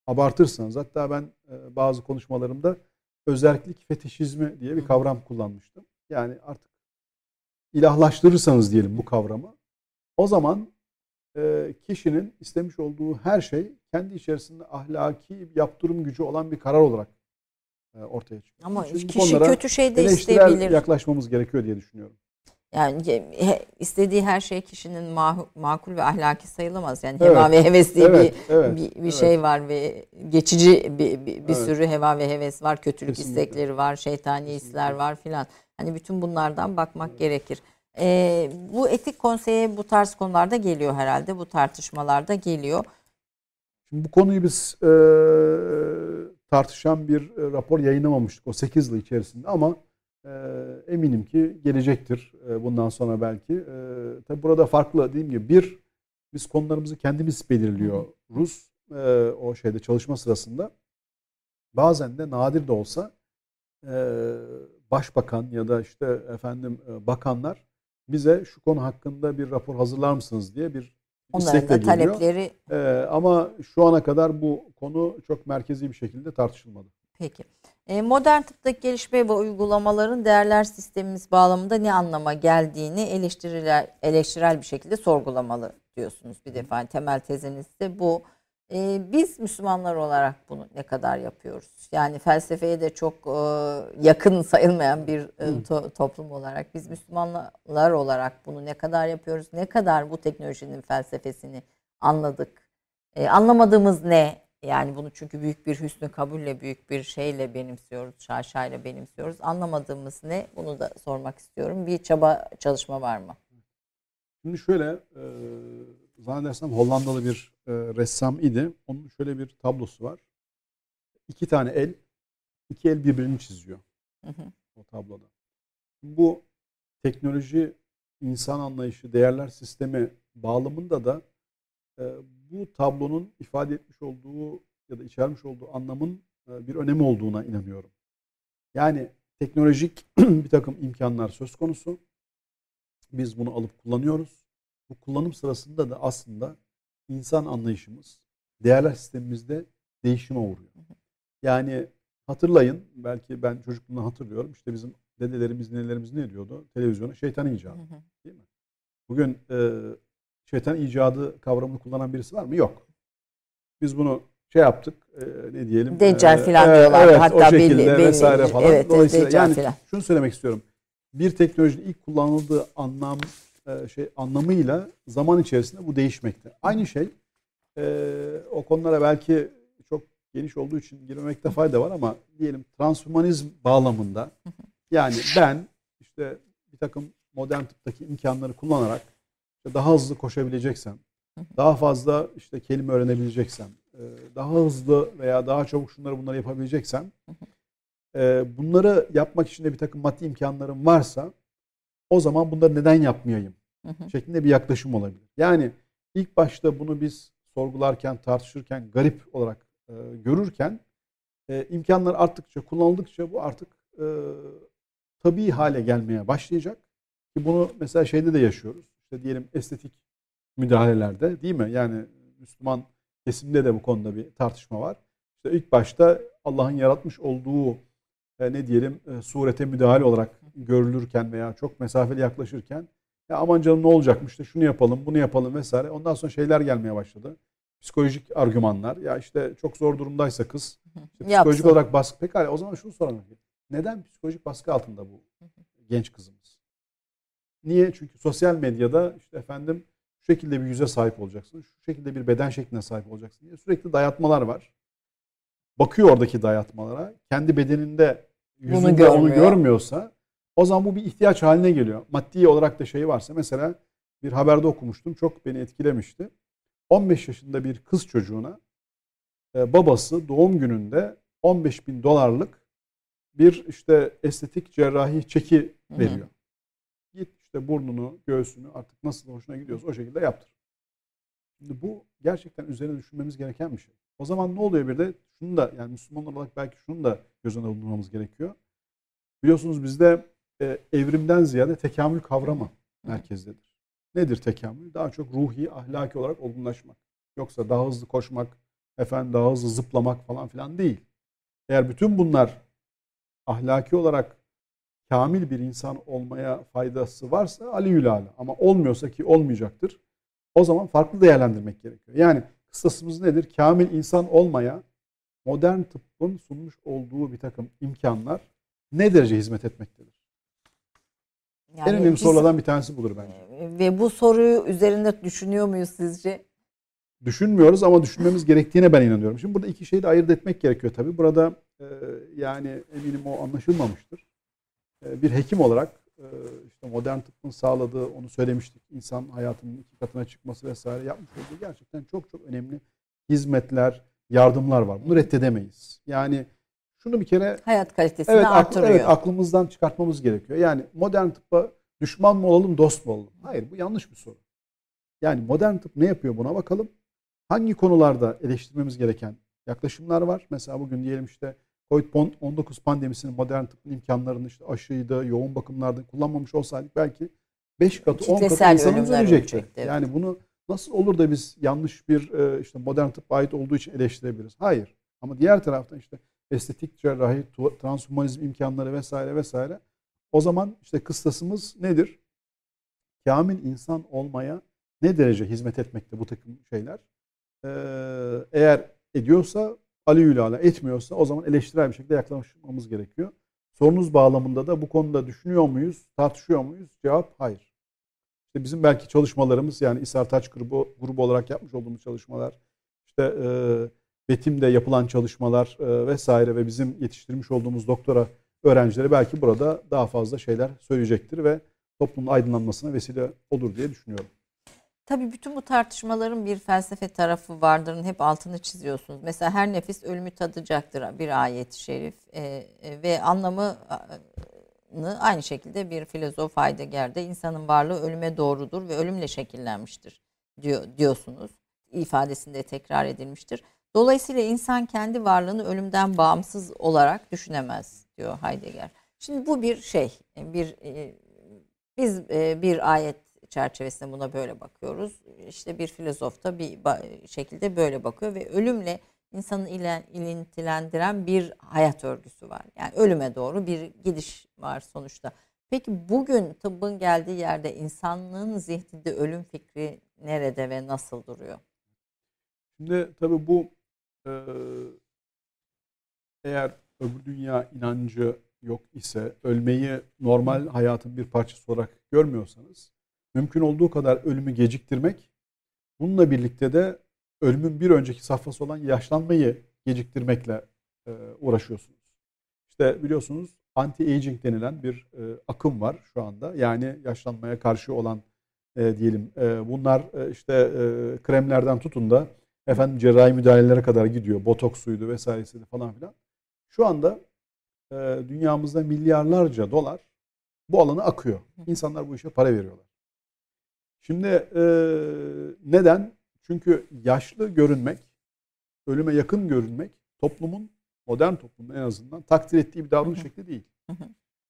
abartırsanız hatta ben e, bazı konuşmalarımda özerklik fetişizmi diye bir kavram kullanmıştım. Yani artık ilahlaştırırsanız diyelim bu kavramı o zaman e, kişinin istemiş olduğu her şey kendi içerisinde ahlaki yaptırım gücü olan bir karar olarak e, ortaya çıkıyor. Ama bu kişi kötü şey de isteyebilir. yaklaşmamız gerekiyor diye düşünüyorum. Yani istediği her şey kişinin mahu- makul ve ahlaki sayılamaz. Yani Evet. heva ve heves diye Evet, bir evet, bir, bir evet. şey var ve geçici bir, bir, bir Evet. sürü heva ve heves var, kötülük Kesinlikle. istekleri var, şeytani Kesinlikle. hisler var filan. Hani bütün bunlardan bakmak gerekir. Ee, bu etik konseye bu tarz konularda geliyor herhalde. Bu tartışmalarda geliyor. Şimdi bu konuyu biz e, tartışan bir e, rapor yayınlamamıştık o 8 yıl içerisinde ama eminim ki gelecektir e, bundan sonra belki. E, tabi burada farklı dediğim gibi bir biz konularımızı kendimiz belirliyoruz o şeyde çalışma sırasında. Bazen de nadir de olsa e, başbakan ya da işte efendim e, bakanlar bize şu konu hakkında bir rapor hazırlar mısınız diye bir Onların da talepleri Ee, ama şu ana kadar bu konu çok merkezi bir şekilde tartışılmadı. Peki. E, modern tıptaki gelişme ve uygulamaların değerler sistemimiz bağlamında ne anlama geldiğini eleştiriler, eleştirel bir şekilde sorgulamalı diyorsunuz bir defa. Temel teziniz de bu. E, biz Müslümanlar olarak bunu ne kadar yapıyoruz? Yani felsefeye de çok e, yakın sayılmayan bir to- toplum olarak biz Müslümanlar olarak bunu ne kadar yapıyoruz? Ne kadar bu teknolojinin felsefesini anladık? Anlamadığımız ne? Yani bunu çünkü büyük bir hüsnü kabulle, büyük bir şeyle benimsiyoruz, şaşayla benimsiyoruz. Anlamadığımız ne? Bunu da sormak istiyorum. Bir çaba, çalışma var mı? Şimdi şöyle e, zannedersem Hollandalı bir e, ressam idi. Onun şöyle bir tablosu var. İki tane el, iki el birbirini çiziyor Hı hı. o tabloda. Bu teknoloji, insan anlayışı, değerler sistemi bağlamında da e, bu tablonun ifade etmiş olduğu ya da içermiş olduğu anlamın e, bir önemi olduğuna inanıyorum. Yani teknolojik bir takım imkanlar söz konusu. Biz bunu alıp kullanıyoruz. Bu kullanım sırasında da aslında insan anlayışımız, değerler sistemimizde değişime uğruyor. Yani hatırlayın, belki ben çocukluğumdan hatırlıyorum. İşte bizim dedelerimiz, nenelerimiz ne diyordu? Televizyona şeytan icadı. Değil mi? Bugün e, şeytan icadı kavramını kullanan birisi var mı? Yok. Biz bunu şey yaptık, e, ne diyelim? Deccal e, filan e, diyorlardı. Evet, Hatta o şekilde belli- belli- vesaire falan. evet, evet, Dolayısıyla Deccal yani filan. şunu söylemek istiyorum. Bir teknolojinin ilk kullanıldığı anlam e, şey anlamıyla zaman içerisinde bu değişmekte. Aynı şey e, o konulara belki çok geniş olduğu için girmemekte fayda var ama diyelim transhumanizm bağlamında yani ben işte bir takım modern tıptaki imkanları kullanarak işte daha hızlı koşabileceksem, daha fazla işte kelime öğrenebileceksem, e, daha hızlı veya daha çabuk şunları bunları yapabileceksem, e, bunları yapmak için de bir takım maddi imkanlarım varsa o zaman bunları neden yapmayayım şeklinde bir yaklaşım olabilir. Yani ilk başta bunu biz sorgularken, tartışırken, garip olarak e, görürken imkanlar arttıkça, kullanıldıkça bu artık tabii hale gelmeye başlayacak. Ki bunu mesela şeyde de yaşıyoruz. İşte diyelim estetik müdahalelerde değil mi? Yani Müslüman kesimde de bu konuda bir tartışma var. İşte ilk başta Allah'ın yaratmış olduğu e, ne diyelim e, surete müdahale olarak görülürken veya çok mesafeli yaklaşırken ya aman canım ne olacakmış işte şunu yapalım bunu yapalım vesaire. Ondan sonra şeyler gelmeye başladı. Psikolojik argümanlar. Ya işte çok zor durumdaysa kız işte psikolojik Yapsın. olarak baskı. Pekala o zaman şunu soralım. Neden psikolojik baskı altında bu genç kızımız? Niye? Çünkü sosyal medyada işte efendim şu şekilde bir yüze sahip olacaksın. Şu şekilde bir beden şekline sahip olacaksın diye sürekli dayatmalar var. Bakıyor oradaki dayatmalara. Kendi bedeninde yüzünde onu görmüyor. görmüyorsa o zaman bu bir ihtiyaç haline geliyor. Maddi olarak da şeyi varsa mesela bir haberde okumuştum. Çok beni etkilemişti. 15 yaşında bir kız çocuğuna e, babası doğum gününde 15 bin dolarlık bir işte estetik cerrahi çeki Hı hı. İşte burnunu, göğsünü artık nasıl hoşuna gidiyorsa o şekilde yaptır. Şimdi bu gerçekten üzerine düşünmemiz gereken bir şey. O zaman ne oluyor bir de? Şunu da yani Müslüman olarak belki şunu da göz önüne bulundurmamız gerekiyor. Biliyorsunuz bizde e, evrimden ziyade tekamül kavramı merkezdedir. Nedir tekamül? Daha çok ruhi, ahlaki olarak olgunlaşmak. Yoksa daha hızlı koşmak, efendim daha hızlı zıplamak falan filan değil. Eğer bütün bunlar ahlaki olarak kamil bir insan olmaya faydası varsa Ali Yülala. Ama olmuyorsa ki olmayacaktır. O zaman farklı değerlendirmek gerekiyor. Yani kıstasımız nedir? Kamil insan olmaya modern tıbbın sunmuş olduğu bir takım imkanlar ne derece hizmet etmektedir? en Yani önemli biz- sorulardan bir tanesi budur bence. Ve bu soruyu üzerinde düşünüyor muyuz sizce? Düşünmüyoruz ama düşünmemiz gerektiğine ben inanıyorum. Şimdi burada iki şeyi de ayırt etmek gerekiyor tabii. Burada e, yani eminim o anlaşılmamıştır. E, bir hekim olarak e, işte modern tıbbın sağladığı onu söylemiştik. İnsan hayatının iki katına çıkması vesaire yapmış olduğu gerçekten çok çok önemli hizmetler, yardımlar var. Bunu reddedemeyiz. Yani şunu bir kere Hayat kalitesini evet, artırıyor. evet aklımızdan çıkartmamız gerekiyor. Yani modern tıbba düşman mı olalım, dost mu olalım? Hayır, bu yanlış bir soru. Yani modern tıp ne yapıyor buna bakalım. Hangi konularda eleştirmemiz gereken yaklaşımlar var? Mesela bugün diyelim işte Covid-19 pandemisinin modern tıbbın imkanlarını işte aşıydı, yoğun bakımlarda kullanmamış olsaydık belki 5 katı 10 katı insanımız ölecekti. ölecekti, evet. Yani bunu nasıl olur da biz yanlış bir e, işte modern tıbba ait olduğu için eleştirebiliriz? Hayır. Ama diğer taraftan işte estetik cerrahi, transhumanizm imkanları vesaire vesaire. O zaman işte kıstasımız nedir? Kamil insan olmaya ne derece hizmet etmekte bu takım şeyler? Ee, eğer ediyorsa Ali ala etmiyorsa o zaman eleştirel bir şekilde yaklaşmamız gerekiyor. Sorunuz bağlamında da bu konuda düşünüyor muyuz, tartışıyor muyuz? Cevap hayır. İşte bizim belki çalışmalarımız yani İsar Taç grubu, grubu olarak yapmış olduğumuz çalışmalar, işte e, Betim'de yapılan çalışmalar e, vesaire ve bizim yetiştirmiş olduğumuz doktora öğrencileri belki burada daha fazla şeyler söyleyecektir ve toplumun aydınlanmasına vesile olur diye düşünüyorum. Tabii bütün bu tartışmaların bir felsefe tarafı vardır. Hep altını çiziyorsunuz. Mesela her nefis ölümü tadacaktır bir ayet-i şerif Ee, e, ve anlamı e, aynı şekilde bir filozof Heidegger'de insanın varlığı ölüme doğrudur ve ölümle şekillenmiştir diyor diyorsunuz. ifadesinde tekrar edilmiştir. Dolayısıyla insan kendi varlığını ölümden bağımsız olarak düşünemez diyor Heidegger. Şimdi bu bir şey, bir e, biz e, bir ayet çerçevesinde buna böyle bakıyoruz. İşte bir filozof da bir şekilde böyle bakıyor ve ölümle insanı ile ilintilendiren bir hayat örgüsü var. Yani ölüme doğru bir gidiş var sonuçta. Peki bugün tıbbın geldiği yerde insanlığın zihninde ölüm fikri nerede ve nasıl duruyor? Şimdi tabii bu e, eğer öbür dünya inancı yok ise ölmeyi normal hayatın bir parçası olarak görmüyorsanız mümkün olduğu kadar ölümü geciktirmek bununla birlikte de ölümün bir önceki safhası olan yaşlanmayı geciktirmekle e, uğraşıyorsunuz. İşte biliyorsunuz anti-aging denilen bir e, akım var şu anda. Yani yaşlanmaya karşı olan e, diyelim e, bunlar e, işte e, kremlerden tutun da efendim cerrahi müdahalelere kadar gidiyor. Botoksuydu vesairesiydi falan filan. Şu anda e, dünyamızda milyarlarca dolar bu alana akıyor. İnsanlar bu işe para veriyorlar. Şimdi e, neden? Çünkü yaşlı görünmek, ölüme yakın görünmek toplumun, modern toplumun en azından takdir ettiği bir davranış şekli değil.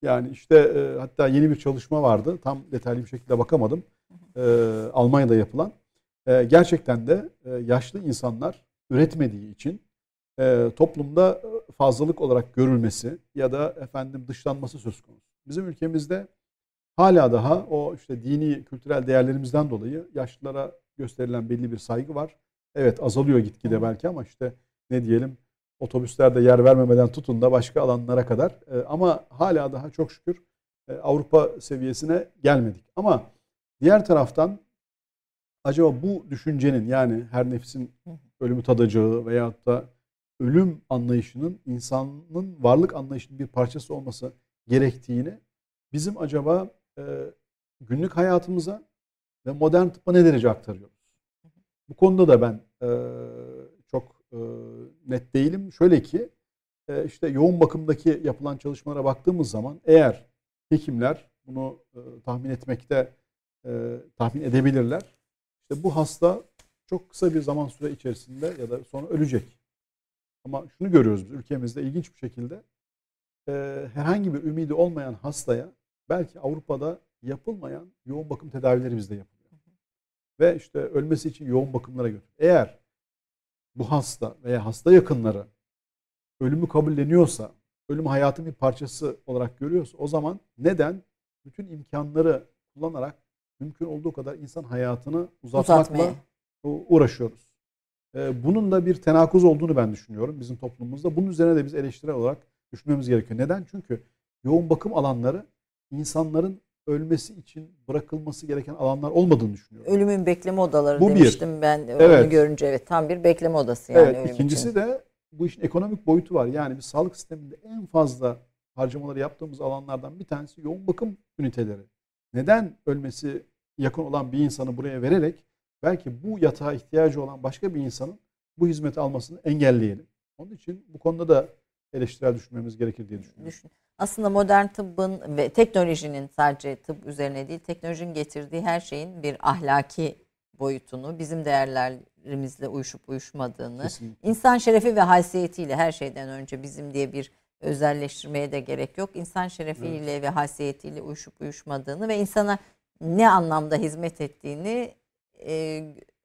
Yani işte e, hatta yeni bir çalışma vardı. Tam detaylı bir şekilde bakamadım. E, Almanya'da yapılan. E, gerçekten de e, yaşlı insanlar üretmediği için e, toplumda fazlalık olarak görülmesi ya da efendim dışlanması söz konusu. Bizim ülkemizde hala daha o işte dini kültürel değerlerimizden dolayı yaşlılara gösterilen belli bir saygı var. Evet azalıyor gitgide belki ama işte ne diyelim otobüslerde yer vermemeden tutun da başka alanlara kadar E, ama hala daha çok şükür e, Avrupa seviyesine gelmedik. Ama diğer taraftan acaba bu düşüncenin yani her nefsin ölümü tadacağı veyahut da ölüm anlayışının insanın varlık anlayışının bir parçası olması gerektiğini bizim acaba günlük hayatımıza ve modern tıbba ne derece aktarıyoruz? Bu konuda da ben e, çok e, net değilim. Şöyle ki e, işte yoğun bakımdaki yapılan çalışmalara baktığımız zaman eğer hekimler bunu tahmin etmekte tahmin edebilirler. İşte bu hasta çok kısa bir zaman süre içerisinde ya da sonra ölecek. Ama şunu görüyoruz biz ülkemizde ilginç bir şekilde herhangi bir ümidi olmayan hastaya belki Avrupa'da yapılmayan yoğun bakım tedavileri bizde yapılıyor. Ve işte ölmesi için yoğun bakımlara götürüyor. Eğer bu hasta veya hasta yakınları ölümü kabulleniyorsa, ölüm hayatın bir parçası olarak görüyorsa o zaman neden bütün imkanları kullanarak mümkün olduğu kadar insan hayatını uzatmakla Uzatmaya. uğraşıyoruz. Ee, Bunun da bir tenakuz olduğunu ben düşünüyorum bizim toplumumuzda. Bunun üzerine de biz eleştirel olarak düşünmemiz gerekiyor. Neden? Çünkü yoğun bakım alanları insanların ölmesi için bırakılması gereken alanlar olmadığını düşünüyorum. Ölümün bekleme odaları Bu bir. demiştim ben onu Evet. görünce evet tam bir bekleme odası yani evet, ölüm ikincisi için. de bu işin ekonomik boyutu var. Yani biz sağlık sisteminde en fazla harcamaları yaptığımız alanlardan bir tanesi yoğun bakım üniteleri. Neden ölmesi yakın olan bir insanı buraya vererek belki bu yatağa ihtiyacı olan başka bir insanın bu hizmeti almasını engelleyelim. Onun için bu konuda da eleştirel düşünmemiz gerekir diye düşünüyorum. Düşün. Aslında modern tıbbın ve teknolojinin sadece tıp üzerine değil, teknolojinin getirdiği her şeyin bir ahlaki boyutunu, bizim değerlerimizle uyuşup uyuşmadığını, Kesinlikle. insan şerefi ve haysiyetiyle her şeyden önce bizim diye bir özelleştirmeye de gerek yok. İnsan şerefiyle ve haysiyetiyle uyuşup uyuşmadığını ve insana ne anlamda hizmet ettiğini e,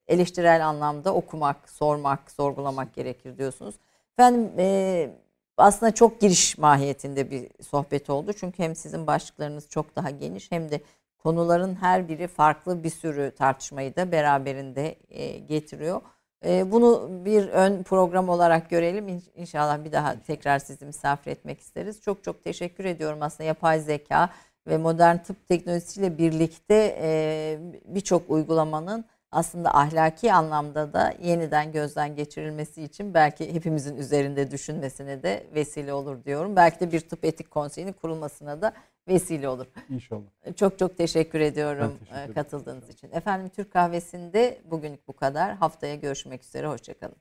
eleştirel anlamda okumak, sormak, sorgulamak gerekir diyorsunuz. Efendim e, aslında çok giriş mahiyetinde bir sohbet oldu. Çünkü hem sizin başlıklarınız çok daha geniş hem de konuların her biri farklı bir sürü tartışmayı da beraberinde e, getiriyor. E, bunu bir ön program olarak görelim. İn- İnşallah bir daha tekrar sizi misafir etmek isteriz. Çok çok teşekkür ediyorum aslında yapay zeka ve modern tıp teknolojisiyle birlikte e, birçok uygulamanın aslında ahlaki anlamda da yeniden gözden geçirilmesi için belki hepimizin üzerinde düşünmesine de vesile olur diyorum. Belki de bir tıp etik konseyinin kurulmasına da vesile olur. İnşallah. Çok çok teşekkür ediyorum teşekkür e, ederim. katıldığınız için. Efendim Türk Kahvesi'nde bugünlük bu kadar. Haftaya görüşmek üzere. Hoşçakalın.